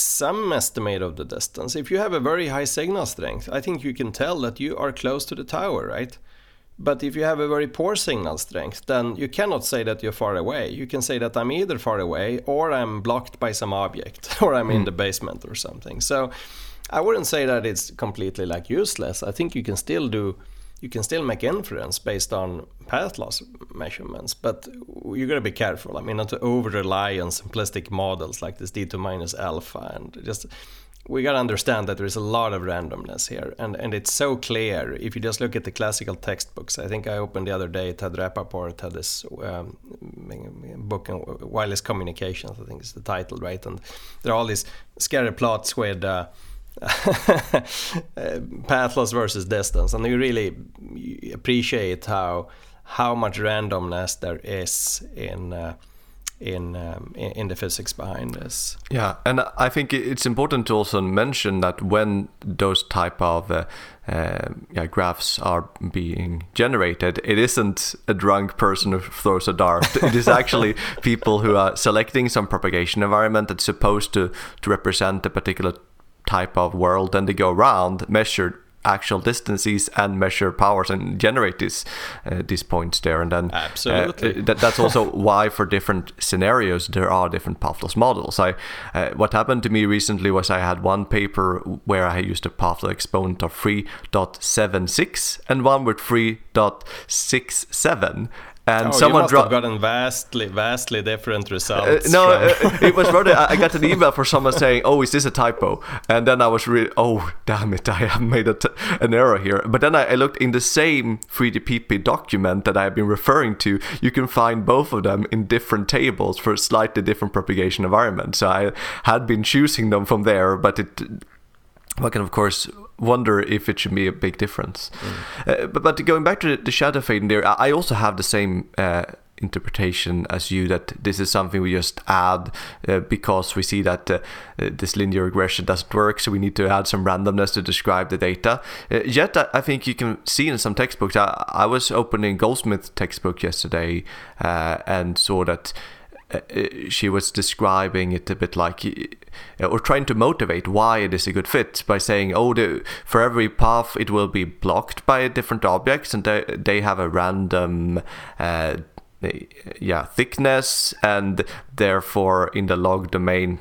some estimate of the distance. If you have a very high signal strength, I think you can tell that you are close to the tower, right? But if you have a very poor signal strength, then you cannot say that you're far away. You can say that I'm either far away or I'm blocked by some object or I'm mm. in hmm. the basement or something. So I wouldn't say that it's completely like useless. I think you can still do you can still make inference based on path loss measurements, but you got to be careful. I mean, not to over rely on simplistic models like this D2 minus alpha, and just we got to understand that there is a lot of randomness here, and and it's so clear if you just look at the classical textbooks. I think I opened the other day. Ted Rappaport had this um, book on wireless communications. I think is the title, right? And there are all these scary plots with. Uh, path loss versus distance, and you really appreciate how how much randomness there is in. Uh, in, um, in the physics behind this. Yeah, and I think it's important to also mention that when those type of uh, uh, yeah, graphs are being generated, it isn't a drunk person who throws a dart. it is actually people who are selecting some propagation environment that's supposed to to represent a particular type of world then they go around measure actual distances and measure powers and generate these uh, these points there. And then uh, absolutely. uh, that, that's also why for different scenarios there are different path loss models. I uh, what happened to me recently was i had one paper where i used a path loss exponent of 3.76 and one with 3.67 and oh, someone have gotten vastly, vastly different results. Uh, no, uh, it was rather I got an email from someone saying, "Oh, is this a typo?" And then I was really, "Oh, damn it, I have made an error here." But then I, I, looked in the same 3GPP document that I have been referring to. You can find both of them in different tables for slightly different propagation environments. So I had been choosing them from there, but it one can of course wonder if it should be a big difference. Mm. Uh, but, but going back to the, the shadow fading there, I also have the same uh, interpretation as you that this is something we just add uh, because we see that uh, uh, this linear regression doesn't work, so we need to add some randomness to describe the data. Uh, yet, I think you can see in some textbooks. I, I was opening Goldsmith textbook yesterday and saw that uh, she was describing it a bit like or trying to motivate why it is a good fit by saying oh the, for every path it will be blocked by different objects and they, they have a random uh, yeah thickness and therefore in the log domain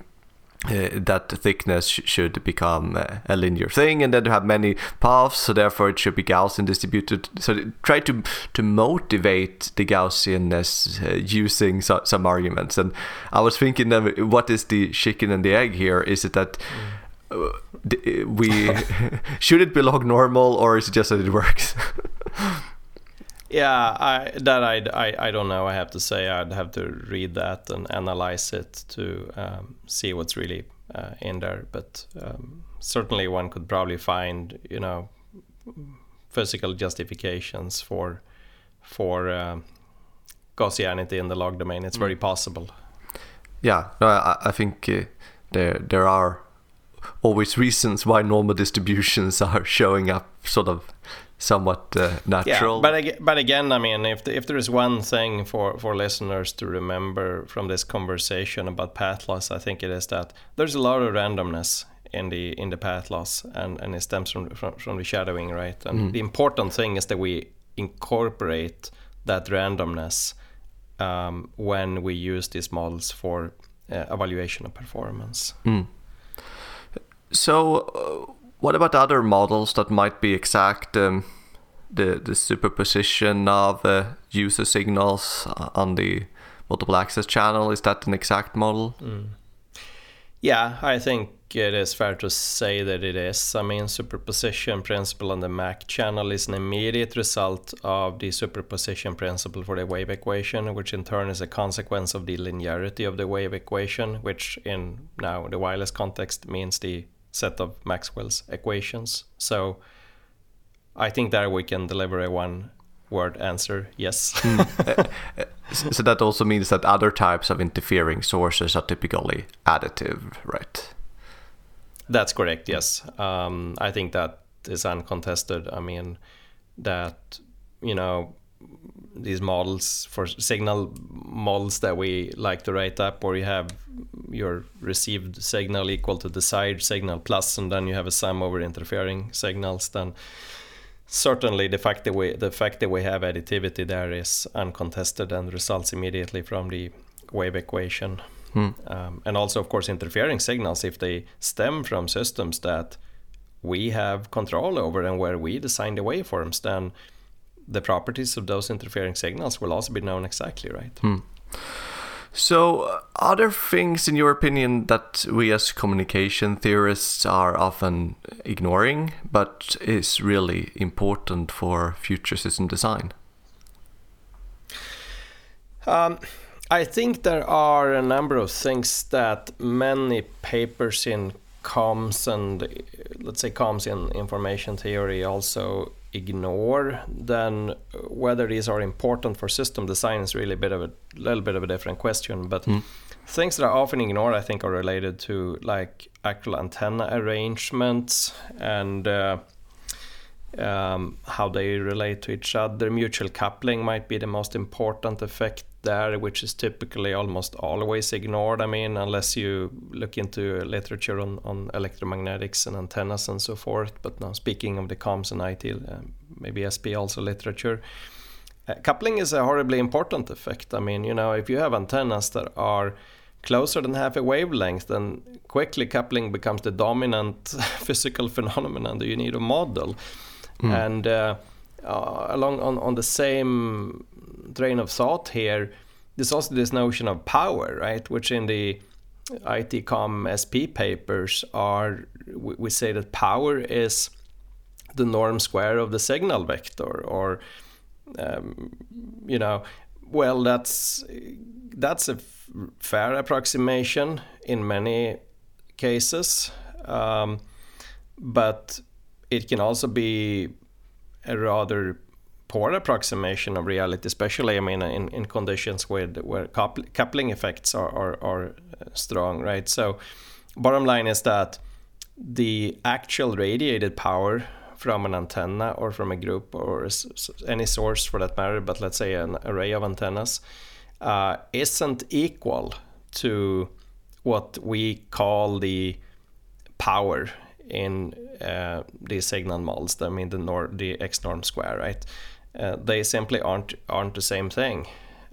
uh, that thickness sh should become uh, a linear thing, and then you have many paths, so therefore it should be Gaussian distributed. So try to to motivate the Gaussianness uh, using so some arguments. And I was thinking, then, what is the chicken and the egg here? Is it that uh, we should it be log normal, or is it just that it works? Yeah, I, that I, I, I don't know. I have to say I'd have to read that and analyze it to um, see what's really uh, in there. But um, certainly one could probably find you know physical justifications for for um, Gaussianity in the log domain. It's very mm. possible. Yeah, no, I, I think uh, there there are always reasons why normal distributions are showing up sort of somewhat uh, natural. Yeah, but but again, I mean, if the, if there is one thing for for listeners to remember from this conversation about path loss, I think it is that there's a lot of randomness in the in the path loss, and and it stems from from, from the shadowing, right? And mm. the important thing is that we incorporate that randomness um, when we use these models for uh, evaluation of performance. Mm. So, uh, what about other models that might be exact? Um, the the superposition of uh, user signals on the multiple access channel is that an exact model? Mm. Yeah, I think it is fair to say that it is. I mean, superposition principle on the MAC channel is an immediate result of the superposition principle for the wave equation, which in turn is a consequence of the linearity of the wave equation, which in now the wireless context means the set of Maxwell's equations. So I think there we can deliver a one word answer yes. mm. so that also means that other types of interfering sources are typically additive, right? That's correct. Yes, um, I think that is uncontested. I mean, that you know these models for signal models that we like to write up, where you have your received signal equal to the desired signal plus, and then you have a sum over interfering signals. Then certainly the fact that we the fact that we have additivity there is uncontested and results immediately from the wave equation. Hmm. Um, and also, of course, interfering signals, if they stem from systems that we have control over and where we design the waveforms, then the properties of those interfering signals will also be known exactly, right? Hmm. So, uh, are there things, in your opinion, that we as communication theorists are often ignoring, but is really important for future system design? Um, I think there are a number of things that many papers in comms and let's say comms in information theory also ignore, then whether these are important for system design is really a bit of a little bit of a different question. But mm. things that are often ignored, I think, are related to like actual antenna arrangements and uh, um, how they relate to each other. Mutual coupling might be the most important effect there, which is typically almost always ignored. I mean, unless you look into literature on, on electromagnetics and antennas and so forth. But now, speaking of the comms and IT, uh, maybe SP also literature. Uh, coupling is a horribly important effect. I mean, you know, if you have antennas that are closer than half a wavelength, then quickly coupling becomes the dominant physical phenomenon that you need a model. Mm. And uh, uh, along on, on the same train of thought here, there's also this notion of power, right? Which in the ITCOM SP papers are, we say that power is the norm square of the signal vector, or, um, you know, well, that's that's a fair approximation in many cases, um, but it can also be a rather poor approximation of reality, especially I mean in, in conditions with where coupling effects are, are, are uh, strong, right? So bottom line is that the actual radiated power from an antenna or from a group or any source for that matter, but let's say an array of antennas, uh, isn't equal to what we call the power in uh, these signal models. I mean the nor- the x norm square, right? Uh, they simply aren't aren't the same thing.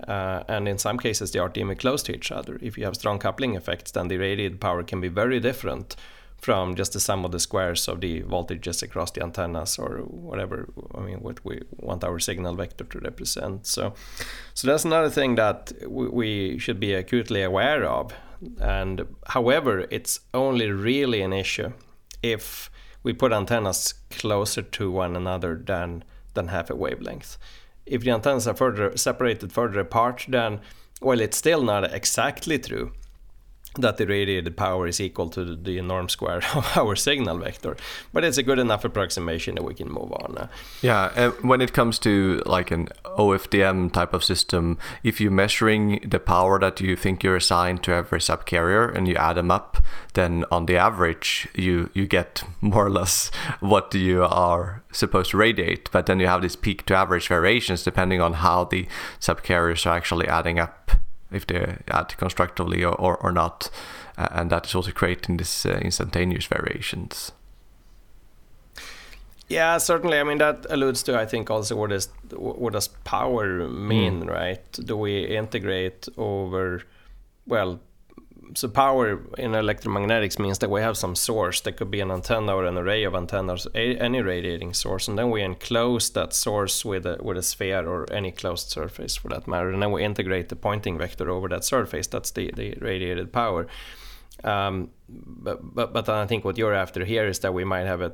Uh, and in some cases, they are even close to each other. If you have strong coupling effects, then the radiated power can be very different from just the sum of the squares of the voltages across the antennas or whatever. I mean, what we want our signal vector to represent. So, so that's another thing that we, we should be acutely aware of. And however, it's only really an issue if we put antennas closer to one another than than half a wavelength. If the antennas are further separated further apart, then well, it's still not exactly true that the radiated power is equal to the norm square of our signal vector but it's a good enough approximation that we can move on uh. yeah and when it comes to like an ofdm type of system if you're measuring the power that you think you're assigned to every subcarrier and you add them up then on the average you you get more or less what you are supposed to radiate. But then you have these peak to average variations depending on how the subcarriers are actually adding up if they add constructively or, or, or not. Uh, and that is also creating these uh, instantaneous variations. Yeah, certainly. I mean, that alludes to, I think, also what is what does power mean, mm. right? Do we integrate over, well, so power in electromagnetics means that we have some source that could be an antenna or an array of antennas, any radiating source, and then we enclose that source with a with a sphere or any closed surface for that matter, and then we integrate the Poynting vector over that surface. That's the the radiated power. Um, but, but but I think what you're after here is that we might have a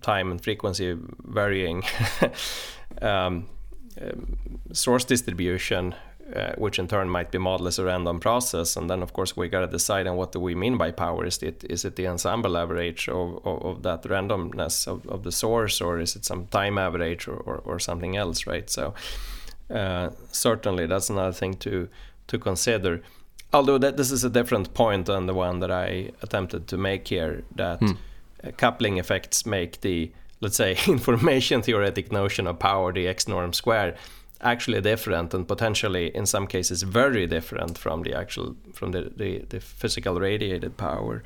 time and frequency varying um, um, source distribution uh, which in turn might be modeled as a random process. And then, of course, we got to decide on what do we mean by power. Is it is it the ensemble average of, of, of that randomness of, of the source, or is it some time average, or, or, or something else, right? So uh, certainly that's another thing to to consider. Although that this is a different point than the one that I attempted to make here, that hmm. Uh, coupling effects make the let's say information theoretic notion of power the x norm square actually different and potentially in some cases very different from the actual from the, the, the physical radiated power.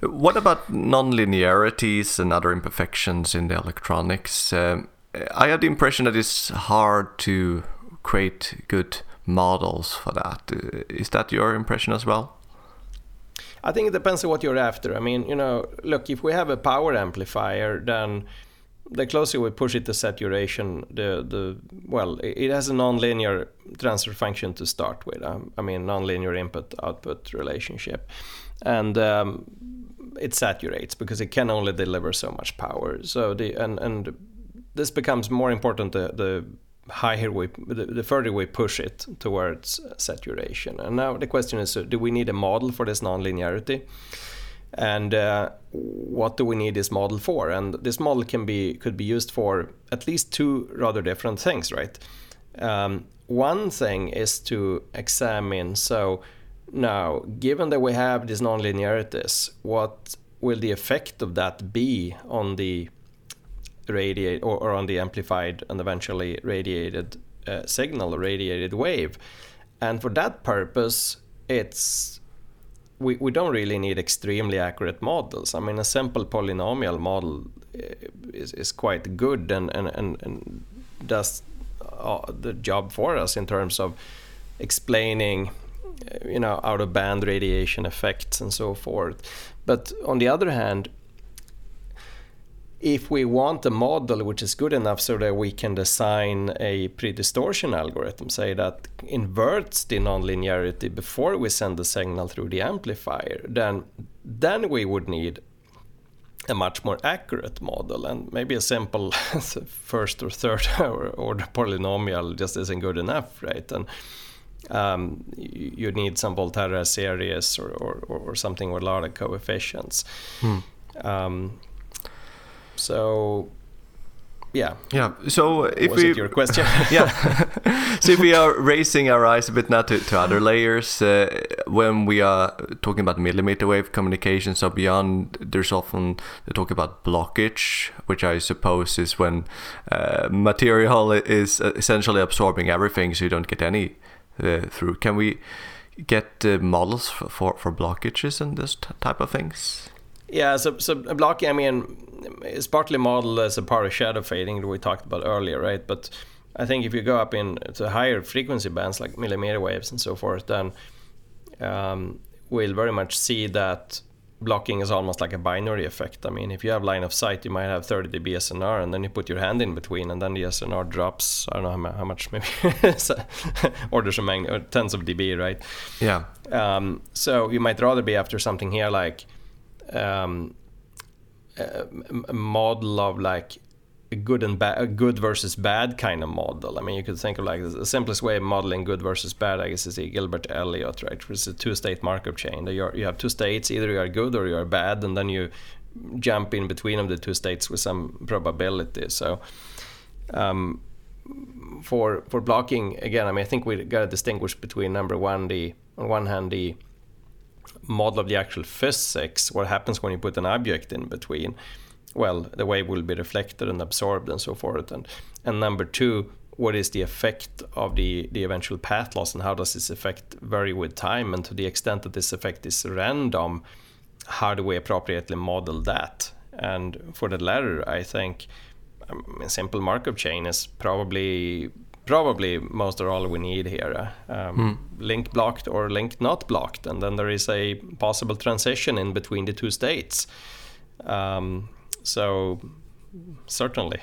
What about nonlinearities and other imperfections in the electronics? Um, i had the impression that it's hard to create good models for that. Is that your impression as well? I think it depends on what you're after. I mean you know look if we have a power amplifier then the closer we push it to saturation, the the well, it has a nonlinear transfer function to start with. Um, I mean, nonlinear input-output relationship, and um, it saturates because it can only deliver so much power. So the and and this becomes more important the, the higher we the, the, further we push it towards saturation. And now the question is, do we need a model for this nonlinearity? And uh, what do we need this model for? And this model can be could be used for at least two rather different things right? Um, one thing is to examine so now given that we have these nonlinearities what will the effect of that be on the radiate or, or on the amplified and eventually radiated uh, signal radiated wave? And for that purpose it's we, we don't really need extremely accurate models. I mean, a simple polynomial model eh, is, is quite good and, and, and, and does uh, the job for us in terms of explaining you know out of band radiation effects and so forth but on the other hand if we want a model which is good enough so that we can design a pre-distortion algorithm, say that inverts the nonlinearity before we send the signal through the amplifier, then then we would need a much more accurate model and maybe a simple first or third order polynomial just isn't good enough, right? And um, you need some Volterra series or, or, or, something with a lot of coefficients. Hmm. Um, so yeah. Yeah. So if was we your question? Yeah. So if we are raising our eyes a bit now to, to other layers uh, when we are talking about millimeter wave communications so beyond there's often the talk about blockage which i suppose is when uh, material is essentially absorbing everything so you don't get any uh, through. Can we get uh, models for, for, for blockages and this type of things yeah, so so blocking, I mean, is partly modeled as a part of shadow fading that we talked about earlier, right? But I think if you go up in to higher frequency bands like millimeter waves and so forth, then um, we'll very much see that blocking is almost like a binary effect. I mean, if you have line of sight, you might have 30 dB SNR, and then you put your hand in between, and then the SNR drops. I don't know how, much, maybe orders of magnitude, tens of dB, right? Yeah. Um, so you might rather be after something here like um, a model of like good and bad, good versus bad kind of model. I mean, you could think of like the simplest way of modeling good versus bad, I guess, is the Gilbert Elliott, right? Which is a two-state Markov chain. You have two states, either you are good or you are bad, and then you jump in between of the two states with some probability. So, um, for for blocking again, I mean, I think we got to distinguish between number one, the on one hand the model of the actual physics, what happens when you put an object in between, well, the wave will be reflected and absorbed and so forth. And, and number two, what is the effect of the, the eventual path loss and how does this effect vary with time? And to the extent that this effect is random, how do we appropriately model that? And for the latter, I think um, a simple Markov chain is probably probably most or all we need here. Um, mm. Link blocked or link not blocked, and then there is a possible transition in between the two states. Um, so certainly.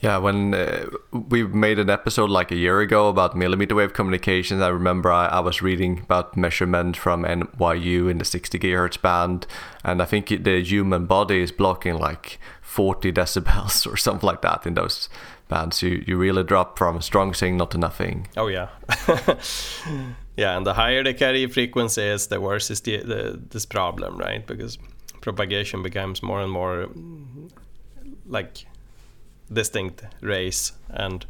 Yeah, when uh, we made an episode like a year ago about millimeter wave communications, I remember I, I, was reading about measurement from NYU in the 60 gigahertz band, and I think the human body is blocking like 40 decibels or something like that in those bands. You you really drop from a strong signal to nothing. Oh yeah, yeah, and the higher the carrier frequency is, the worse is the, the this problem, right? Because propagation becomes more and more like distinct rays and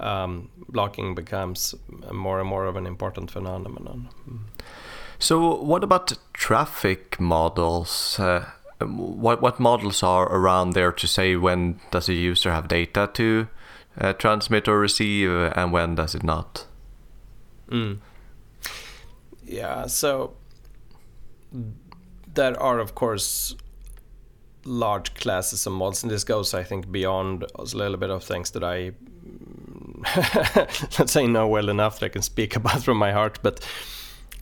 um, blocking becomes more and more of an important phenomenon. So, what about traffic models? Uh, what what models are around there to say when does a user have data to uh, transmit or receive, and when does it not? Mm. Yeah, so there are of course large classes of mods, and this goes, I think, beyond a little bit of things that I, let's say, know well enough that I can speak about from my heart. But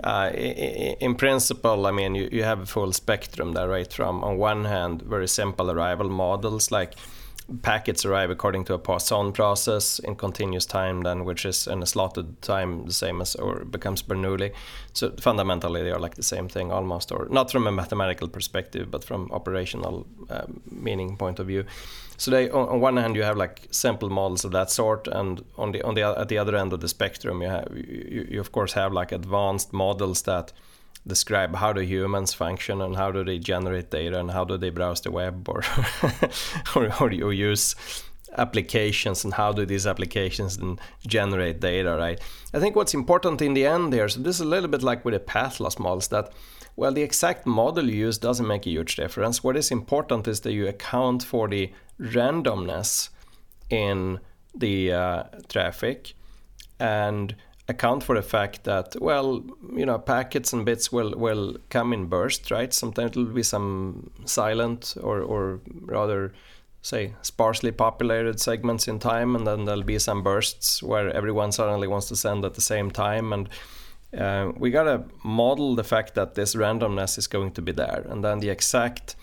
uh, in, in, principle, I mean, you, you have a full spectrum there, right? From on one hand, very simple arrival models like packets arrive according to a Poisson process in continuous time, then which is in a slotted time the same as or becomes Bernoulli. So fundamentally, they are like the same thing almost, or not from a mathematical perspective, but from operational uh, meaning point of view. So they, on, on, one hand, you have like simple models of that sort, and on the on the at the other end of the spectrum, you have you, you of course have like advanced models that describe how do humans function and how do they generate data and how do they browse the web or or, or, use applications and how do these applications then generate data right? I think what's important in the end there so this is a little bit like with the path loss models that well the exact model you use doesn't make a huge difference. What is important is that you account for the randomness in the uh, traffic and account for the fact that well you know packets and bits will will come in bursts right? Sometimes it will be some silent or or rather say sparsely populated segments in time and then there'll be some bursts where everyone suddenly wants to send at the same time. And uh, we got to model the fact that this randomness is going to be there. And then the exact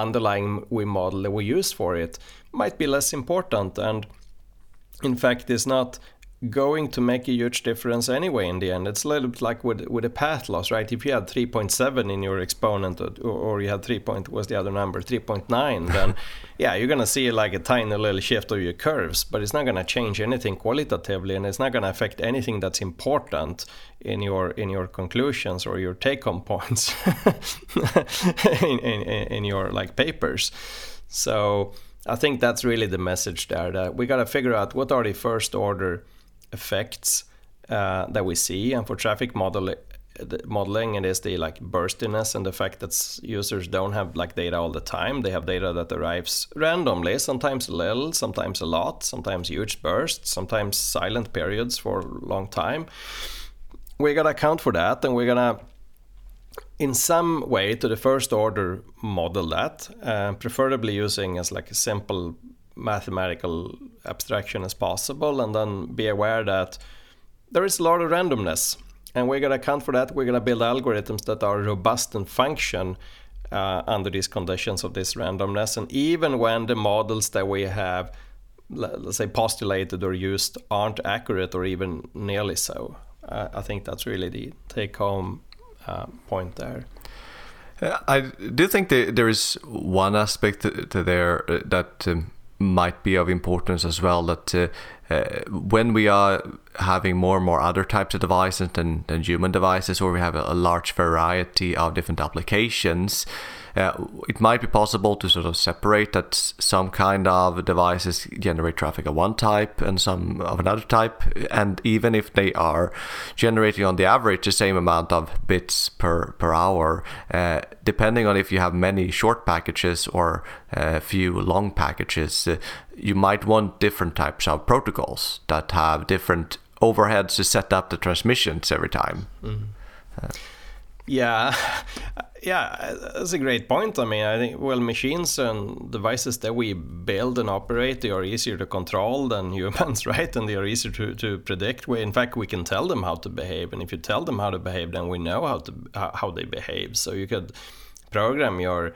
underlying we model that we use for it might be less important. And in fact is not going to make a huge difference anyway in the end. It's a little bit like with with a path loss, right? If you had 3.7 in your exponent or, or you had 3. Point, was the other number 3.9, then yeah, you're gonna see like a tiny little shift of your curves, but it's not gonna change anything qualitatively, and it's not gonna affect anything that's important in your in your conclusions or your take-home points in, in, in your like papers. So I think that's really the message there. That we got to figure out what are the first order effects uh, that we see. And for traffic model, modeling, it is the like burstiness and the fact that users don't have like data all the time. They have data that arrives randomly, sometimes a little, sometimes a lot, sometimes huge bursts, sometimes silent periods for a long time. We're gonna account for that, and we're gonna in some way to the first order model that, uh, preferably using as like a simple mathematical abstraction as possible and then be aware that there is a lot of randomness and we're going to account for that. We're going to build algorithms that are robust and function uh, under these conditions of this randomness and even when the models that we have let's say postulated or used aren't accurate or even nearly so. Uh, i think that's really the take home uh, point there. Uh, I do think there is one aspect to, to there uh, that um, might be of importance as well that uh, uh, when we are having more and more other types of devices than, than human devices or we have a, a large variety of different applications uh, it might be possible to sort of separate that some kind of devices generate traffic of one type and some of another type. And even if they are generating on the average the same amount of bits per, per hour, uh, depending on if you have many short packages or a few long packages, uh, you might want different types of protocols that have different overheads to set up the transmissions every time. Mm. Uh, yeah, yeah, that's a great point. I mean, I think well, machines and devices that we build and operate they are easier to control than humans, right? And they are easier to, to predict. We, in fact, we can tell them how to behave, and if you tell them how to behave, then we know how to how they behave. So you could program your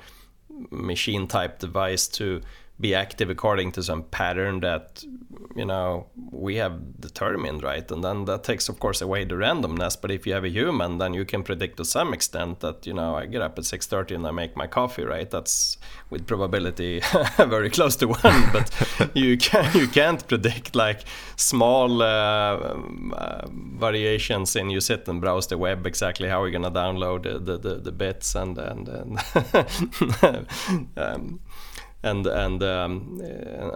machine type device to be active according to some pattern that you know we have determined right? And then that takes of course away the randomness. But if you have a human then you can predict to some extent that you know i get up at 6.30 and i make my coffee right? That's with probability very close to one. But you can you can't predict like small uh, uh, variations in you sit and browse the web exactly how you're going to download the, the, the, bits and and, and um, and and um,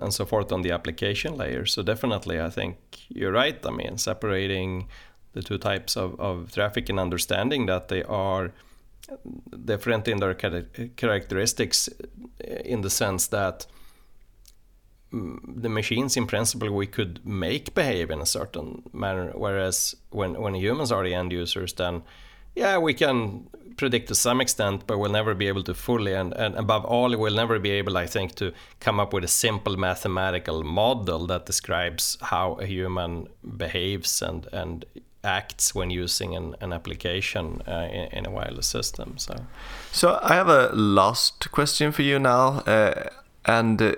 and so forth on the application layer. So definitely, I think you're right. I mean, separating the two types of, of traffic and understanding that they are different in their characteristics, in the sense that mm, the machines in principle we could make behave in a certain manner whereas when when humans are the end users then yeah we can predict to some extent, but we'll never be able to fully, and, and above all, we'll never be able, I think, to come up with a simple mathematical model that describes how a human behaves and, and acts when using an, an application uh, in, in, a wireless system. So, so I have a last question for you now, uh, and uh,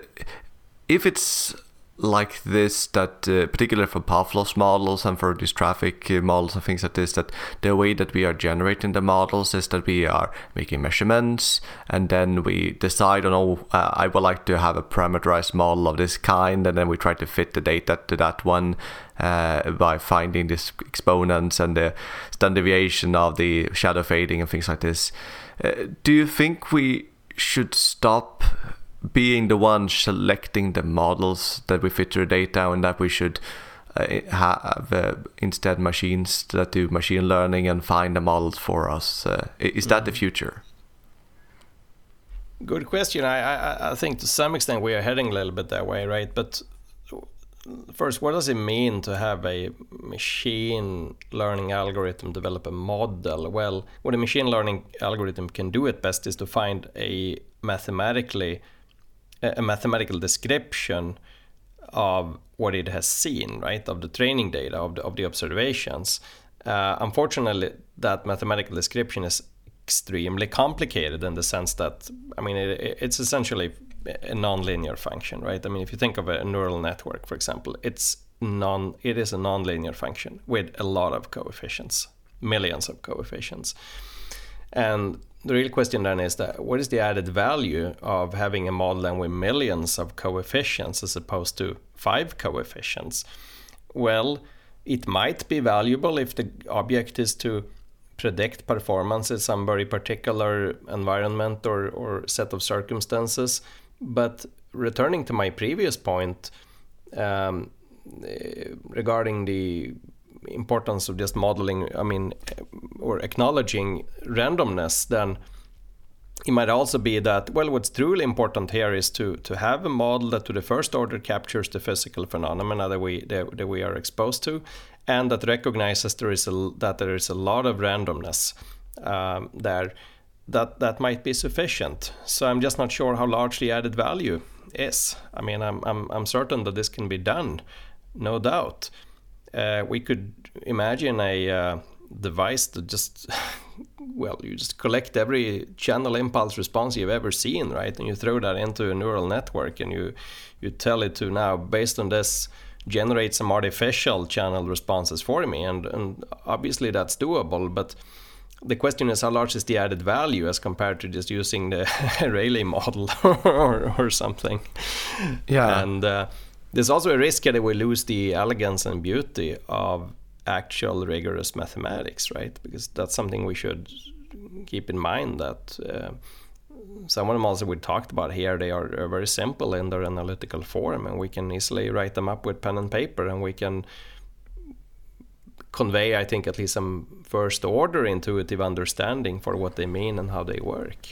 if it's like this that uh, particularly for path loss models and for these traffic uh, models and things like this that the way that we are generating the models is that we are making measurements and then we decide on oh uh, i would like to have a parameterized model of this kind and then we try to fit the data to that one uh, by finding these exponents and the standard deviation of the shadow fading and things like this. Uh, do you think we should stop being the one selecting the models that we fit to the data and that we should uh, have uh, instead machines that do machine learning and find the models for us. Uh, is that mm-hmm. the future? Good question. I, I, I think to some extent we are heading a little bit that way, right? But first, what does it mean to have a machine learning algorithm develop a model? Well, what a machine learning algorithm can do at best is to find a mathematically a mathematical description of what it has seen, right, of the training data, of the, of the observations. Uh, unfortunately, that mathematical description is extremely complicated in the sense that, I mean, it, it's essentially a nonlinear function, right? I mean, if you think of a neural network, for example, it's non, it is a nonlinear function with a lot of coefficients, millions of coefficients. And the real question then is that what is the added value of having a model with millions of coefficients as opposed to five coefficients? Well, it might be valuable if the object is to predict performance in some very particular environment or, or set of circumstances. But returning to my previous point um, eh, regarding the importance of just modeling, I mean, or acknowledging randomness, then it might also be that well what's truly important here is to to have a model that to the first order captures the physical phenomena that we that, that we are exposed to and that recognizes there is a that there is a lot of randomness um, there. That that might be sufficient. So i'm just not sure how large the added value is. I mean i'm i'm, I'm certain that this can be done no doubt. Uh, we could imagine a uh, device that just well you just collect every channel impulse response you've ever seen right? And you throw that into a neural network and you you tell it to now based on this generate some artificial channel responses for me. And and obviously that's doable but the question is how large is the added value as compared to just using the Rayleigh model or, or something? Yeah. And uh, there's also a risk that we lose the elegance and beauty of actual rigorous mathematics, right? Because that's something we should keep in mind that uh, some of them also we talked about here, they are, are, very simple in their analytical form, and we can easily write them up with pen and paper, and we can convey, I think, at least some first order intuitive understanding for what they mean and how they work.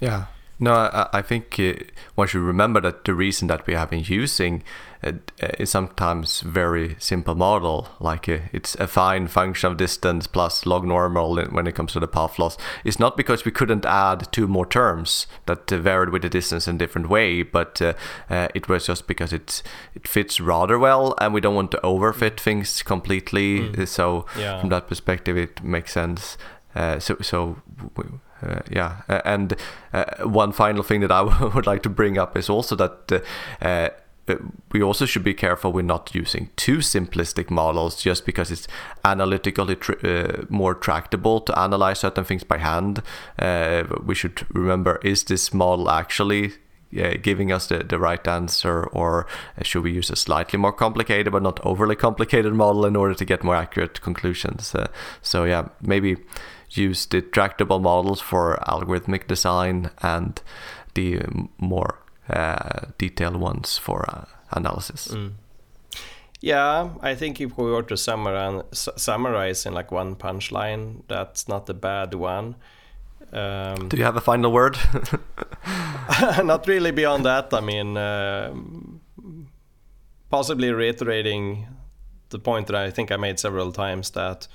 Yeah. No, I, I think uh, one should remember that the reason that we have been using uh, is sometimes very simple model, like uh, it's affine function of distance plus log normal when it comes to the path loss. It's not because we couldn't add two more terms that uh, varied with the distance in a different way, but uh, uh, it was just because it it fits rather well, and we don't want to overfit things completely. Mm. So Yeah. from that perspective, it makes sense. Uh, so so. w- uh, yeah, uh, and uh, one final thing that I would like to bring up is also that uh, uh, we also should be careful with not using too simplistic models just because it's analytically tr- uh, more tractable to analyze certain things by hand. We should remember is this model actually giving us the, the right answer, or should we use a slightly more complicated but not overly complicated model in order to get more accurate conclusions? Uh, so, yeah, maybe use the tractable models for algorithmic design and the more uh, detailed ones for uh, analysis. Mm. Yeah, I think if we were to summarize, summarize in like one punchline, that's not a bad one. Um, Do you have a final word? not really beyond that. I mean, uh, possibly reiterating the point that I think I made several times that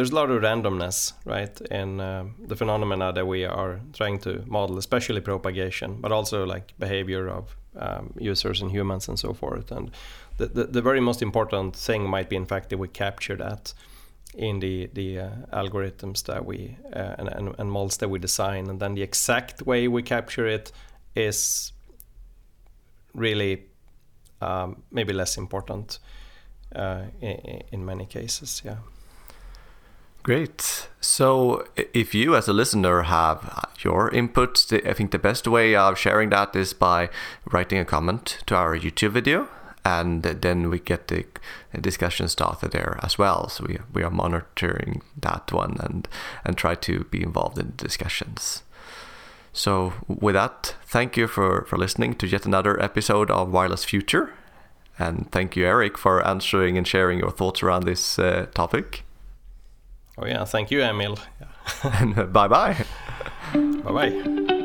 there's a lot of randomness, right, in uh, the phenomena that we are trying to model, especially propagation, but also like behavior of um, users and humans and so forth. And the, the, the, very most important thing might be, in fact, that we capture that in the the uh, algorithms that we uh, and, and, and models that we design, and then the exact way we capture it is really um, maybe less important uh, in, in many cases. Yeah. Great. So, if you as a listener have your input, I think the best way of sharing that is by writing a comment to our YouTube video, and then we get the discussion started there as well. So we we are monitoring that one and and try to be involved in the discussions. So, with that, thank you for for listening to yet another episode of Wireless Future, and thank you, Erik, for answering and sharing your thoughts around this uh, topic. Oh yeah, thank you, Emil. and bye bye. Bye bye.